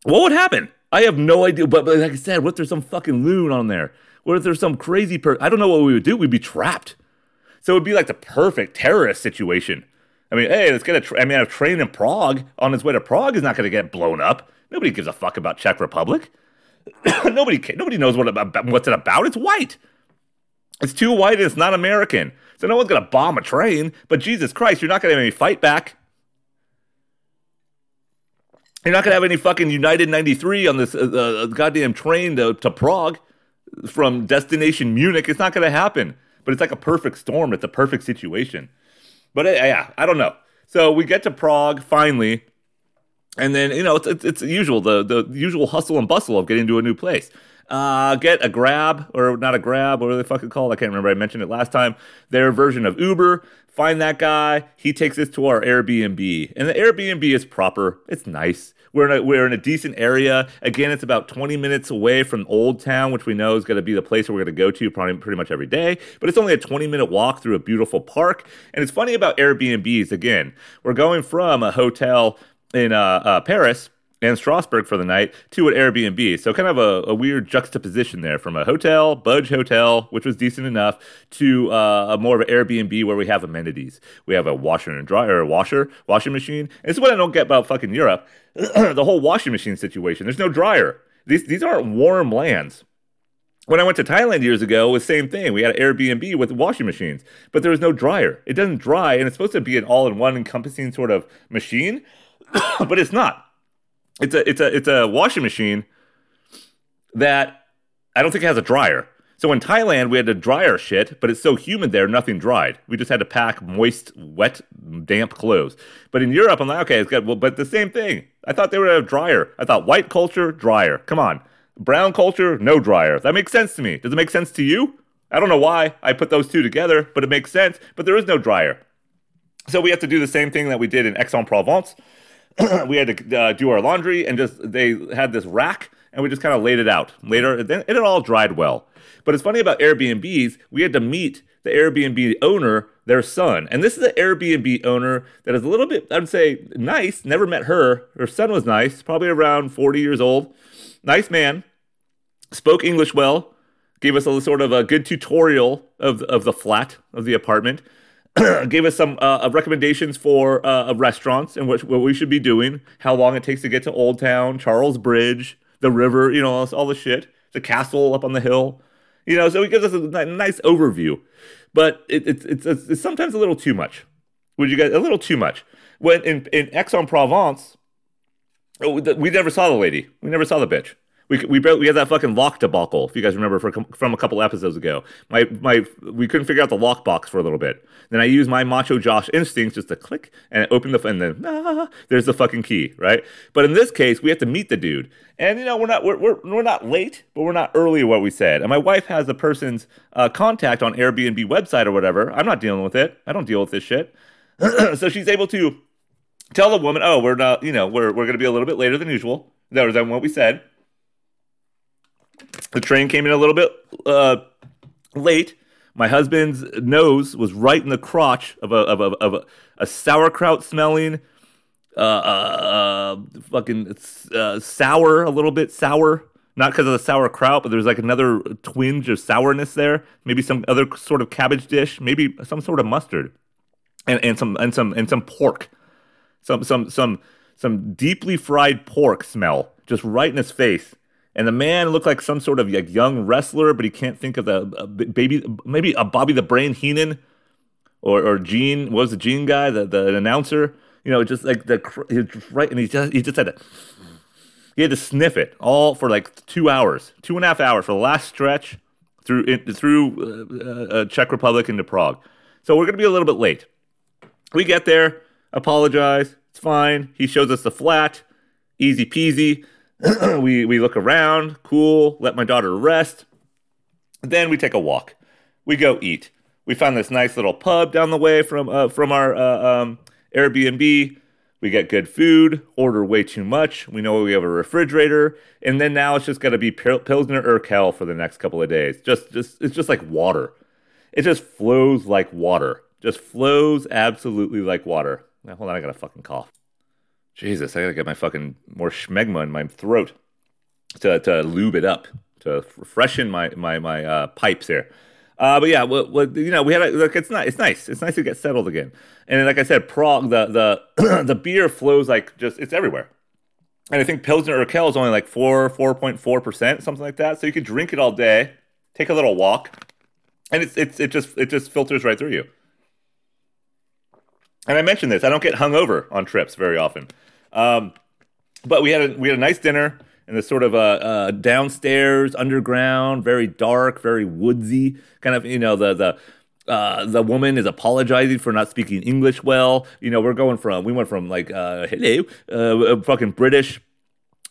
What would happen? I have no idea. But, but like I said, what if there's some fucking loon on there? What if there's some crazy person? I don't know what we would do. We'd be trapped. So it would be like the perfect terrorist situation. I mean, hey, let's get a. Tra- I mean, a train in Prague on its way to Prague is not going to get blown up. Nobody gives a fuck about Czech Republic. [COUGHS] nobody, nobody knows what about, what's it about. It's white. It's too white and it's not American. So no one's going to bomb a train. But Jesus Christ, you're not going to have any fight back. You're not going to have any fucking United 93 on this uh, uh, goddamn train to, to Prague from destination Munich. It's not going to happen. But it's like a perfect storm. It's a perfect situation. But uh, yeah, I don't know. So we get to Prague finally. And then, you know, it's, it's, it's usual, the, the usual hustle and bustle of getting to a new place. Uh, get a grab, or not a grab, what are they fucking called? I can't remember. I mentioned it last time. Their version of Uber. Find that guy. He takes us to our Airbnb. And the Airbnb is proper. It's nice. We're in a, we're in a decent area. Again, it's about 20 minutes away from Old Town, which we know is going to be the place we're going to go to probably pretty much every day. But it's only a 20 minute walk through a beautiful park. And it's funny about Airbnbs. Again, we're going from a hotel in uh, uh, Paris and Strasbourg for the night to an Airbnb. So kind of a, a, weird juxtaposition there from a hotel, Budge Hotel, which was decent enough, to uh, a more of an Airbnb where we have amenities. We have a washer and dryer, a washer, washing machine. And this is what I don't get about fucking Europe. [CLEARS THROAT] the whole washing machine situation. There's no dryer. These these aren't warm lands. When I went to Thailand years ago, it was the same thing. We had an Airbnb with washing machines, but there was no dryer. It doesn't dry, and it's supposed to be an all-in-one encompassing sort of machine, [COUGHS] but it's not it's a it's a it's a washing machine that I don't think it has a dryer. So in Thailand, we had to dry our shit, but it's so humid there, nothing dried. We just had to pack moist, wet, damp clothes. But in Europe, I'm like, okay, it's got well, but the same thing. I thought they would have dryer. I thought white culture, dryer. Come on. Brown culture, no dryer. That makes sense to me. Does it make sense to you? I don't know why I put those two together, but it makes sense. But there is no dryer. So we have to do the same thing that we did in Aix-en-Provence [CLEARS THROAT] we had to uh, do our laundry and just they had this rack and we just kind of laid it out. Later, it, it all dried well. But it's funny about Airbnbs. We had to meet the Airbnb owner, their son, and this is an Airbnb owner that is a little bit, I'd say, nice. Never met her. Her son was nice, probably around 40 years old. Nice man. Spoke English well. Gave us a sort of a good tutorial of of the flat of the apartment. [CLEARS THROAT] gave us some uh, recommendations for uh, restaurants and what, what we should be doing, how long it takes to get to Old Town, Charles Bridge, the river, you know, all, the shit, the castle up on the hill. You know, so he gives us a nice overview, but it, it, it's, it's, it's sometimes a little too much. Would you guys a little too much? When in in Aix-en-Provence, we never saw the lady. We never saw the bitch. We we we had that fucking lock debacle. If you guys remember from a couple episodes ago, my my we couldn't figure out the lock box for a little bit. Then I used my macho Josh instincts just to click and open the and then ah, there's the fucking key, right? But in this case, we have to meet the dude, and you know we're not we're we're, we're not late, but we're not early. What we said, and my wife has the person's uh, contact on Airbnb website or whatever. I'm not dealing with it. I don't deal with this shit. [CLEARS THROAT] so she's able to tell the woman, "Oh, we're not, you know, we're we're going to be a little bit later than usual." That was what we said. The train came in a little bit uh, late. My husband's nose was right in the crotch of a of a, of a, a sauerkraut smelling, uh, uh, uh fucking uh, sour a little bit sour. Not because of the sauerkraut, but there's like another twinge of sourness there. Maybe some other sort of cabbage dish. Maybe some sort of mustard, and, and some and some and some pork, some some some some deeply fried pork smell just right in his face. And the man looked like some sort of like young wrestler, but he can't think of the baby, maybe a Bobby the Brain Heenan or or Gene was the Gene guy, the the announcer. You know, just like the right, and he just he just had to he had to sniff it all for like two hours, two and a half hours for the last stretch through through uh, uh, Czech Republic into Prague. So we're gonna be a little bit late. We get there, apologize, it's fine. He shows us the flat, easy peasy. [CLEARS THROAT] we we look around, cool. Let my daughter rest. Then we take a walk. We go eat. We found this nice little pub down the way from uh, from our uh, um, Airbnb. We get good food. Order way too much. We know we have a refrigerator, and then now it's just got to be Pilsner Urquell for the next couple of days. Just just it's just like water. It just flows like water. Just flows absolutely like water. Now hold on, I got a fucking cough. Jesus, I gotta get my fucking more schmegma in my throat to, to lube it up, to freshen my my my uh, pipes here. Uh, but yeah, what, what, you know, we had a, look. It's nice. It's nice. It's nice to get settled again. And like I said, Prague, the the [CLEARS THROAT] the beer flows like just it's everywhere. And I think Pilsner Urquell is only like four four point four percent, something like that. So you could drink it all day, take a little walk, and it's it's it just it just filters right through you. And I mentioned this. I don't get hungover on trips very often. Um, but we had a we had a nice dinner in this sort of a, uh, downstairs, underground, very dark, very woodsy kind of. You know the the. Uh, the woman is apologizing for not speaking English well. You know, we're going from we went from like uh, hello, uh, fucking British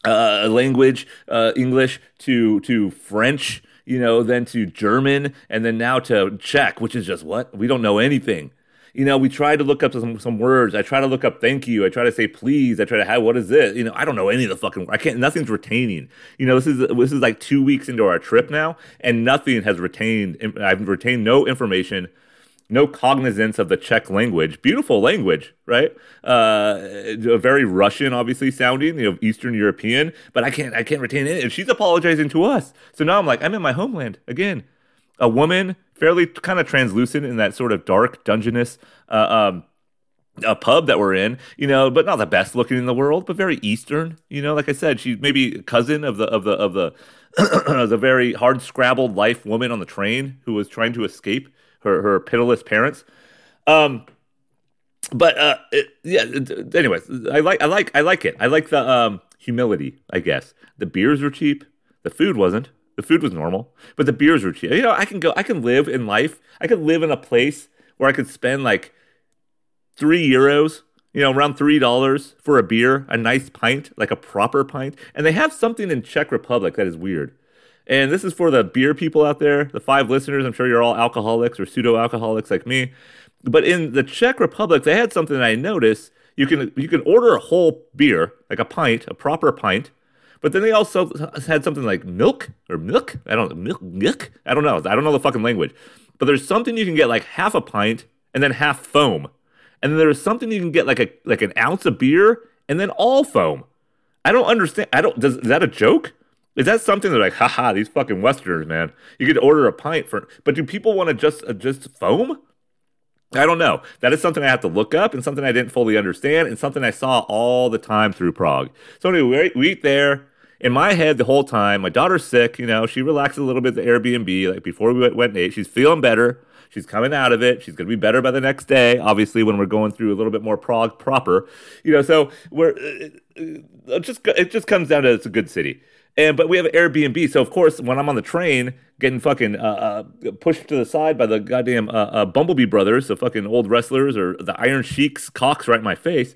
uh, language, uh, English to to French. You know, then to German, and then now to Czech, which is just what we don't know anything you know, we try to look up some, some words. I try to look up thank you. I try to say please. I try to have what is this? You know, I don't know any of the fucking. I can't. Nothing's retaining. You know, this is this is like two weeks into our trip now, and nothing has retained. I've retained no information no cognizance of the Czech language. Beautiful language, right? Uh, very Russian, obviously sounding, you know, Eastern European. But I can't, I can't retain it. And she's apologizing to us. So now I'm like, I'm in my homeland again. A woman fairly kind of translucent in that sort of dark dungeness uh, um, a pub that we're in, you know, but not the best looking in the world, but very Eastern. You know, like I said, she's maybe cousin of the of the of the [CLEARS THROAT] the very hard scrabbled life woman on the train who was trying to escape her her pitiless parents. Um, but uh, it, yeah. It, anyways, I like I like I like it. I like the um humility. I guess the beers were cheap. The food wasn't. The food was normal, but the beers were cheap. You know, I can go, I can live in life. I could live in a place where I could spend like three euros, you know, around three dollars for a beer, a nice pint, like a proper pint. And they have something in Czech Republic that is weird. And this is for the beer people out there, the five listeners. I'm sure you're all alcoholics or pseudo alcoholics like me. But in the Czech Republic, they had something that I noticed. You can you can order a whole beer, like a pint, a proper pint, but then they also had something like milk or milk. I don't milk milk. I don't know. I don't know the fucking language. But there's something you can get like half a pint and then half foam, and then there's something you can get like a like an ounce of beer and then all foam. I don't understand. I don't. Does, is that a joke? Is that something they're like, haha, these fucking Westerners, man? You could order a pint for, but do people want to just uh, just foam? I don't know. That is something I have to look up and something I didn't fully understand and something I saw all the time through Prague. So anyway, we eat there in my head the whole time, my daughter's sick. You know, she relaxed a little bit at the Airbnb. Like before we went, went and ate, she's feeling better. She's coming out of it. She's going to be better by the next day. Obviously, when we're going through a little bit more Prague proper, you know. So we're uh, uh just it just comes down to it's a good city. And but we have an Airbnb, so of course when I'm on the train getting fucking uh, uh, pushed to the side by the goddamn uh, uh Bumblebee brothers, the fucking old wrestlers, or the Iron Sheiks cocks right in my face.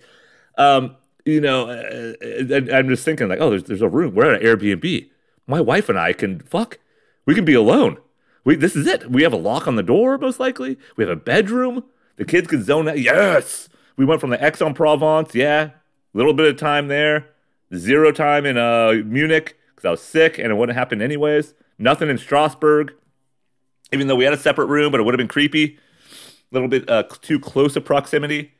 Um, you know, uh, uh I'm just thinking like, oh, there's there's a room. We're at an Airbnb. My wife and I can fuck. We can be alone. We this is it. We have a lock on the door, most likely. We have a bedroom. The kids can zone out. Yes. We went from the Aix-en-Provence. Yeah, little bit of time there. Zero time in uh, Munich because I was sick and it wouldn't happen anyways. Nothing in Strasbourg, even though we had a separate room, but it would have been creepy. A little bit uh, too close a proximity.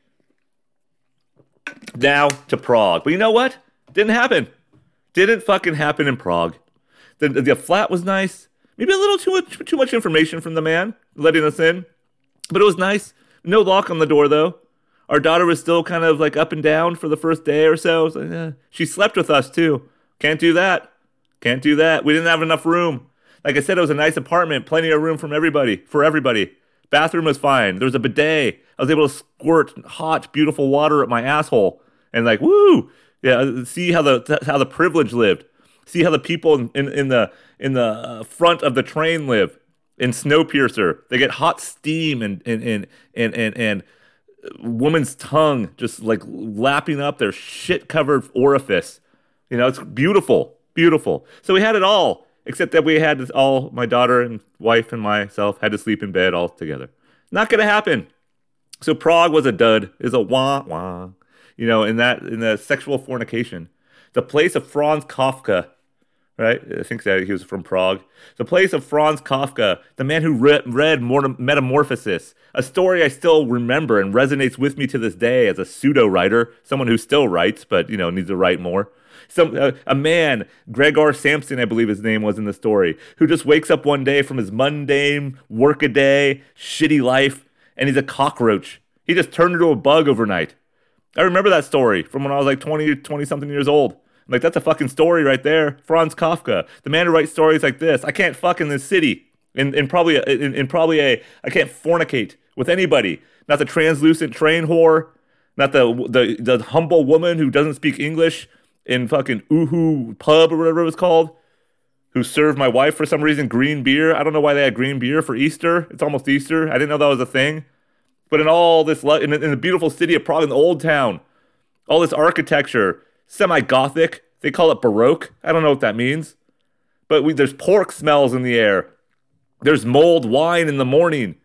Now to Prague. But you know what? Didn't happen. Didn't fucking happen in Prague. The, the flat was nice. Maybe a little too much too much information from the man letting us in. But it was nice. No lock on the door though. Our daughter was still kind of like up and down for the first day or so. so yeah. She slept with us too. Can't do that. Can't do that. We didn't have enough room. Like I said, it was a nice apartment, plenty of room from everybody, for everybody. Bathroom was fine. There was a bidet. I was able to squirt hot, beautiful water at my asshole, and like, woo, yeah. See how the how the privilege lived. See how the people in, in, in the in the uh, front of the train live. In Snowpiercer, they get hot steam and and and and and, and woman's tongue just like lapping up their shit covered orifice. You know, it's beautiful, beautiful. So we had it all except that we had all my daughter and wife and myself had to sleep in bed all together. Not gonna happen. So Prague was a dud, is a wah wah. You know, in that in the sexual fornication, the place of Franz Kafka, right? I think that he was from Prague. The place of Franz Kafka, the man who re- read Metamorphosis, a story I still remember and resonates with me to this day as a pseudo writer, someone who still writes but you know needs to write more some uh, a man, Gregor Samson, I believe his name was in the story, who just wakes up one day from his mundane workaday, shitty life, and he's a cockroach. He just turned into a bug overnight. I remember that story from when I was like 20, 20 something years old. I'm like, that's a fucking story right there. Franz Kafka, the man who writes stories like this. I can't fuck in this city. In, in probably a, in, in probably a I can't fornicate with anybody. Not the translucent train whore, not the the the humble woman who doesn't speak English, in fucking Uhu Pub or whatever it was called, who served my wife for some reason green beer. I don't know why they had green beer for Easter. It's almost Easter. I didn't know that was a thing. But in all this, in, in the beautiful city of Prague, in the old town, all this architecture, semi Gothic. They call it Baroque. I don't know what that means. But we, there's pork smells in the air. There's mold wine in the morning.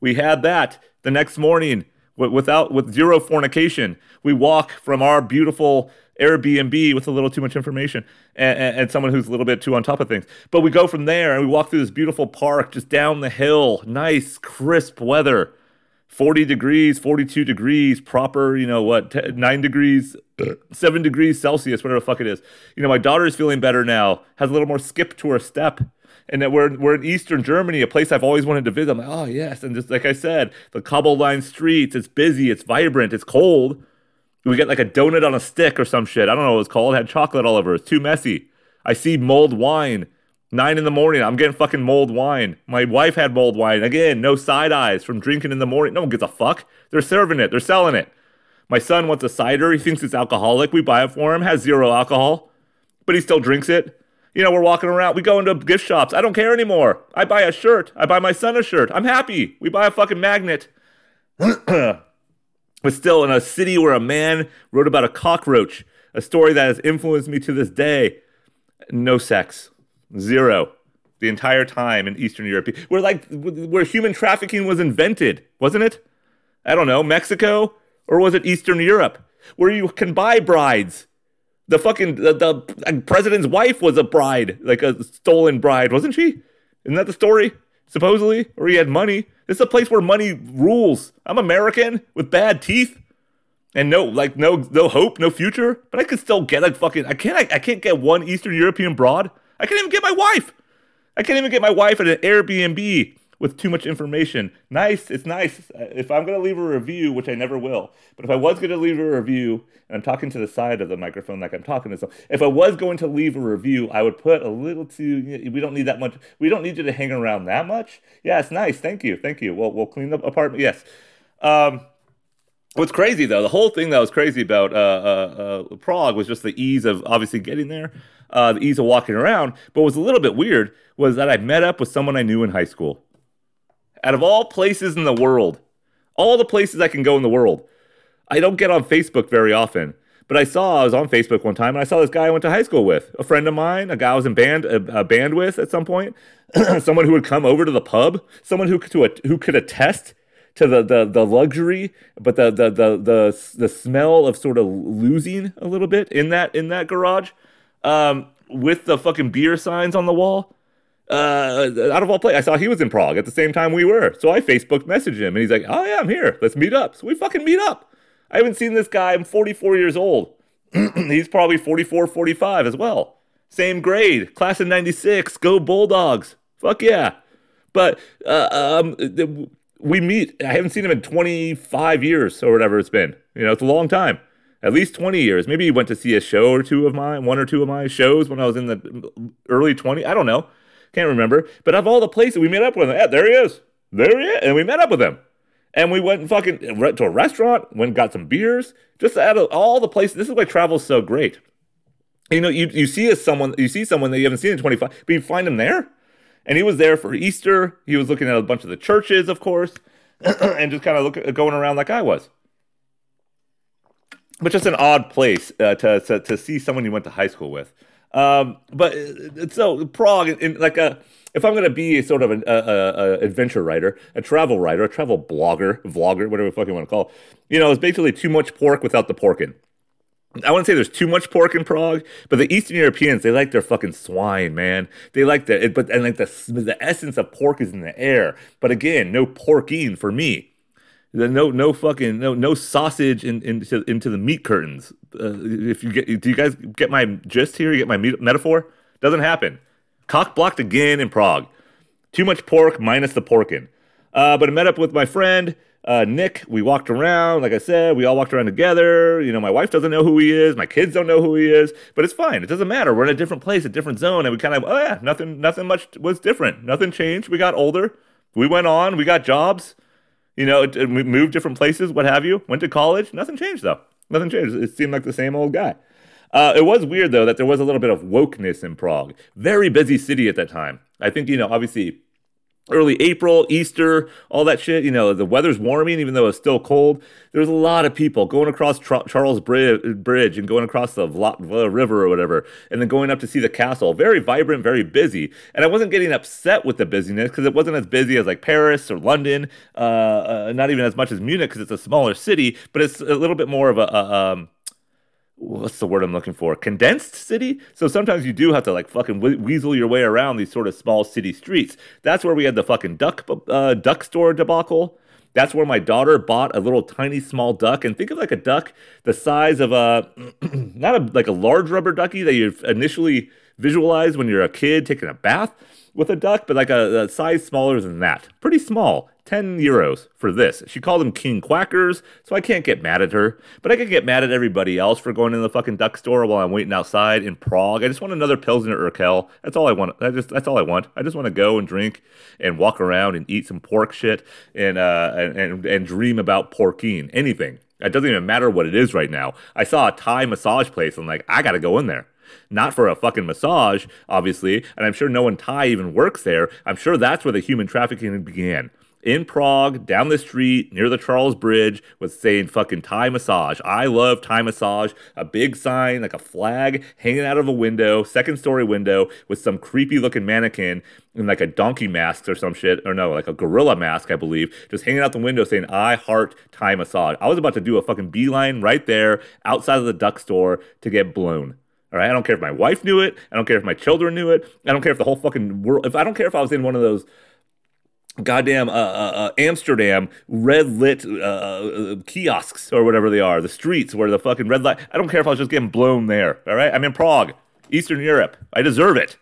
We had that the next morning without with zero fornication. We walk from our beautiful Airbnb with a little too much information and, and, and, someone who's a little bit too on top of things. But we go from there and we walk through this beautiful park just down the hill, nice, crisp weather. 40 degrees, 42 degrees, proper, you know what, t- 9 degrees, [CLEARS THROAT] 7 degrees Celsius, whatever the fuck it is. You know, my daughter is feeling better now, has a little more skip to her step. And that we're, we're in Eastern Germany, a place I've always wanted to visit. I'm like, oh, yes. And just like I said, the cobble lined streets, it's busy, it's vibrant, it's cold we get like a donut on a stick or some shit. I don't know what it's called. It had chocolate all over. It's too messy. I see mulled wine. Nine in the morning. I'm getting fucking mulled wine. My wife had mulled wine. Again, no side eyes from drinking in the morning. No one gives a fuck. They're serving it. They're selling it. My son wants a cider. He thinks it's alcoholic. We buy it for him. Has zero alcohol, but he still drinks it. You know, we're walking around. We go into gift shops. I don't care anymore. I buy a shirt. I buy my son a shirt. I'm happy. We buy a fucking magnet. [CLEARS THROAT] but still in a city where a man wrote about a cockroach, a story that has influenced me to this day. No sex, zero, the entire time in Eastern Europe, where like where human trafficking was invented, wasn't it? I don't know, Mexico or was it Eastern Europe, where you can buy brides? The fucking the, the president's wife was a bride, like a stolen bride, wasn't she? Isn't that the story? Supposedly, or he had money. This is a place where money rules. I'm American with bad teeth and no like no no hope, no future. But I could still get a fucking I can't I, I can't get one Eastern European broad. I can't even get my wife. I can't even get my wife at an Airbnb with too much information. Nice, it's nice. If I'm going to leave a review, which I never will, but if I was going to leave a review, and I'm talking to the side of the microphone like I'm talking to someone, if I was going to leave a review, I would put a little too, we don't need that much, we don't need you to hang around that much. Yeah, it's nice. Thank you. Thank you. We'll, we'll clean the apartment. Yes. Um, What's crazy though, the whole thing that was crazy about uh, uh, uh, Prague was just the ease of obviously getting there, uh, the ease of walking around. But what was a little bit weird was that I met up with someone I knew in high school out of all places in the world, all the places I can go in the world, I don't get on Facebook very often. But I saw I was on Facebook one time and I saw this guy I went to high school with, a friend of mine, a guy I was in band a, a band with at some point, [CLEARS THROAT] someone who would come over to the pub, someone who could who could attest to the, the, the luxury, but the, the the the the smell of sort of losing a little bit in that in that garage, um, with the fucking beer signs on the wall uh, out of all play, I saw he was in Prague at the same time we were. So I Facebook messaged him and he's like, oh yeah, I'm here. Let's meet up. So we fucking meet up. I haven't seen this guy. I'm 44 years old. [CLEARS THROAT] He's probably 44, 45 as well. Same grade, class of 96. Go Bulldogs. Fuck yeah. But uh, um, we meet. I haven't seen him in 25 years or whatever it's been. You know, it's a long time. At least 20 years. Maybe he went to see a show or two of mine, one or two of my shows when I was in the early 20s. I don't know. Can't remember. But of all the places we met up with him, yeah, there he is. There he is. And we met up with him. And we went and fucking went to a restaurant, went and got some beers. Just out of all the places. This is why travel's so great. You know, you, you see someone you see someone that you haven't seen in 25, but you find him there. And he was there for Easter. He was looking at a bunch of the churches, of course, [CLEARS THROAT] and just kind of look, going around like I was. But just an odd place uh, to, to, to see someone you went to high school with. Um, but uh, so Prague, in, like a if I'm going to be sort of an a, a, a, adventure writer, a travel writer, a travel blogger, vlogger, whatever the fuck you want to call, it, you know, it's basically too much pork without the pork in. I wouldn't say there's too much pork in Prague, but the Eastern Europeans they like their fucking swine, man. They like the but and like the the essence of pork is in the air. But again, no porking for me. No, no fucking no no sausage in, into into the meat curtains. Uh, if you get, do you guys get my gist here? You get my metaphor? Doesn't happen. Cock blocked again in Prague. Too much pork minus the porkin. Uh, but I met up with my friend uh, Nick. We walked around. Like I said, we all walked around together. You know, my wife doesn't know who he is. My kids don't know who he is. But it's fine. It doesn't matter. We're in a different place, a different zone, and we kind of oh yeah, nothing, nothing much was different. Nothing changed. We got older. We went on. We got jobs. You know, it, moved different places. What have you? Went to college. Nothing changed though. Nothing changed. It seemed like the same old guy. Uh, it was weird though that there was a little bit of wokeness in Prague. Very busy city at that time. I think you know, obviously, early April, Easter, all that shit. You know, the weather's warming, even though it's still cold. There's a lot of people going across Charles Bridge and going across the Vla- River or whatever, and then going up to see the castle. Very vibrant, very busy. And I wasn't getting upset with the busyness because it wasn't as busy as like Paris or London, uh, uh, not even as much as Munich because it's a smaller city, but it's a little bit more of a, a um, what's the word I'm looking for? Condensed city. So sometimes you do have to like fucking weasel your way around these sort of small city streets. That's where we had the fucking duck uh, duck store debacle. That's where my daughter bought a little tiny small duck, and think of like a duck the size of a [CLEARS THROAT] not a like a large rubber ducky that you initially visualize when you're a kid taking a bath with a duck, but like a, a size smaller than that. Pretty small. 10 euros for this. She called them king quackers, so I can't get mad at her. But I can get mad at everybody else for going to the fucking duck store while I'm waiting outside in Prague. I just want another Pilsner Urquell. That's all I want. I just that's all I want. I just want to go and drink and walk around and eat some pork shit and uh and and, and dream about porking. Anything. It doesn't even matter what it is right now. I saw a Thai massage place. I'm like, I gotta go in there not for a fucking massage, obviously, and I'm sure no one Thai even works there. I'm sure that's where the human trafficking began in Prague, down the street near the Charles Bridge, was saying fucking Thai massage. I love Thai massage. A big sign, like a flag, hanging out of a window, second story window, with some creepy looking mannequin in like a donkey mask or some shit, or no, like a gorilla mask, I believe, just hanging out the window saying, I heart Thai massage. I was about to do a fucking beeline right there outside of the duck store to get blown. All right, I don't care if my wife knew it. I don't care if my children knew it. I don't care if the whole fucking world. If I don't care if I was in one of those goddamn uh, uh, uh, Amsterdam red lit uh, uh, kiosks or whatever they are, the streets where the fucking red light. I don't care if I was just getting blown there. All right, I'm in Prague, Eastern Europe. I deserve it.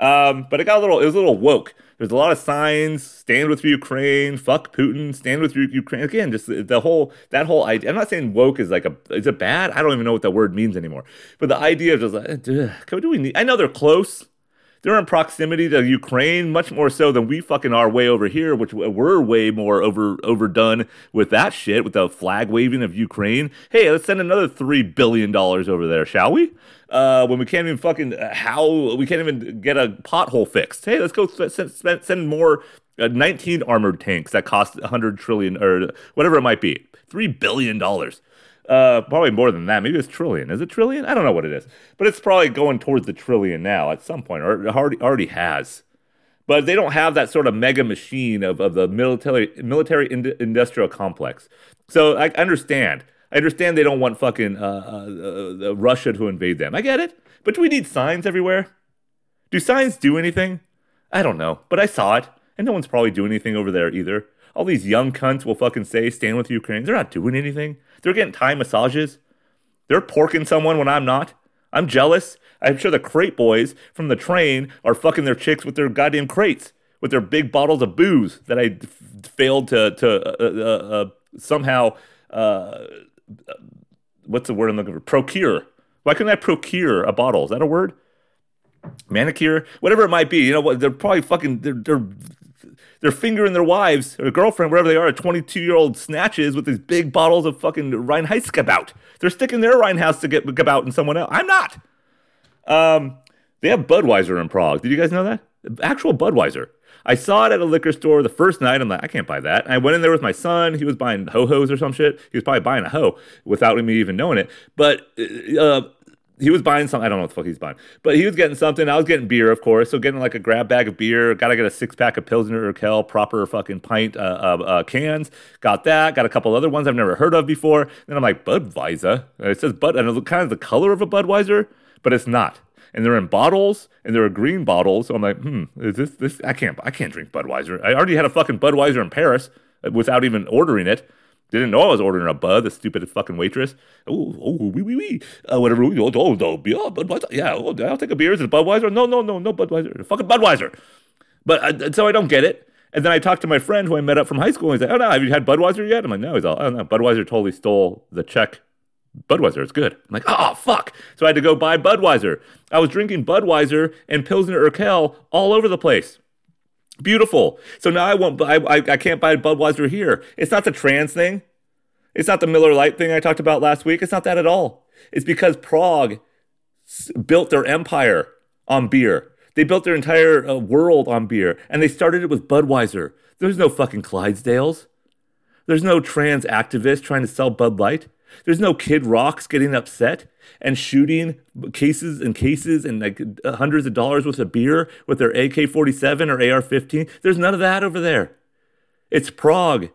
Um, but it got a little. It was a little woke. There's a lot of signs: stand with Ukraine, fuck Putin, stand with Ukraine. Again, just the, the whole that whole idea. I'm not saying woke is like a is it bad? I don't even know what that word means anymore. But the idea of just like, do we need? I know they're close. They're in proximity to Ukraine much more so than we fucking are way over here, which we're way more over overdone with that shit, with the flag waving of Ukraine. Hey, let's send another three billion dollars over there, shall we? Uh, when we can't even fucking uh, how we can't even get a pothole fixed. Hey, let's go send, send, send more uh, 19 armored tanks that cost 100 trillion or whatever it might be. Three billion dollars. Uh, probably more than that. Maybe it's trillion. Is it trillion? I don't know what it is, but it's probably going towards the trillion now at some point, or already already has. But they don't have that sort of mega machine of, of the military military ind- industrial complex. So I understand. I understand they don't want fucking uh, uh, uh, Russia to invade them. I get it. But do we need signs everywhere? Do signs do anything? I don't know, but I saw it, and no one's probably doing anything over there either. All these young cunts will fucking say stand with Ukraine. They're not doing anything. They're getting Thai massages. They're porking someone when I'm not. I'm jealous. I'm sure the crate boys from the train are fucking their chicks with their goddamn crates, with their big bottles of booze that I f- failed to to uh, uh, uh, somehow. Uh, what's the word I'm looking for? Procure. Why couldn't I procure a bottle? Is that a word? Manicure, whatever it might be. You know what? They're probably fucking. They're, they're they're fingering their wives or girlfriend, wherever they are, 22 year old snatches with these big bottles of fucking Reinheitsgebot. They're sticking their Reinhaus to get Gebot in someone else. I'm not. Um, they have Budweiser in Prague. Did you guys know that? Actual Budweiser. I saw it at a liquor store the first night. I'm like, I can't buy that. And I went in there with my son. He was buying ho hos or some shit. He was probably buying a hoe without me even knowing it. But uh, he was buying something. I don't know what the fuck he's buying, but he was getting something. I was getting beer, of course. So getting like a grab bag of beer. Got to get a six pack of Pilsner Urquell, proper fucking pint uh, uh, cans. Got that. Got a couple other ones I've never heard of before. Then I'm like Budweiser. And it says Bud, and it's kind of the color of a Budweiser, but it's not. And they're in bottles, and they're green bottles. So I'm like, hmm, is this this? I can't, I can't drink Budweiser. I already had a fucking Budweiser in Paris without even ordering it. Didn't know I was ordering a bud, the stupid fucking waitress. Oh, oh, wee, wee, wee. Uh, whatever. Oh, oh, oh, yeah, Budweiser. Yeah, oh, I'll take a beer. Is it Budweiser? No, no, no, no Budweiser. Fucking Budweiser. But uh, so I don't get it. And then I talked to my friend who I met up from high school. And he's like, oh, no, have you had Budweiser yet? I'm like, no. He's all, oh, no. Budweiser totally stole the Czech Budweiser. It's good. I'm like, oh, fuck. So I had to go buy Budweiser. I was drinking Budweiser and Pilsner Urquell all over the place. Beautiful. So now I won't. I, I, I can't buy Budweiser here. It's not the trans thing. It's not the Miller Lite thing I talked about last week. It's not that at all. It's because Prague built their empire on beer. They built their entire uh, world on beer, and they started it with Budweiser. There's no fucking Clydesdales. There's no trans activist trying to sell Bud Light. There's no Kid Rocks getting upset and shooting cases and cases and like hundreds of dollars worth of beer with their AK 47 or AR 15. There's none of that over there. It's Prague.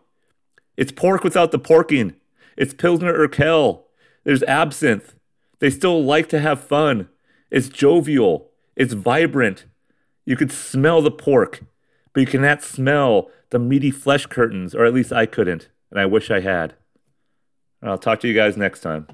It's pork without the porking. It's Pilsner Urquell. There's absinthe. They still like to have fun. It's jovial. It's vibrant. You could smell the pork, but you cannot smell the meaty flesh curtains, or at least I couldn't, and I wish I had. I'll talk to you guys next time.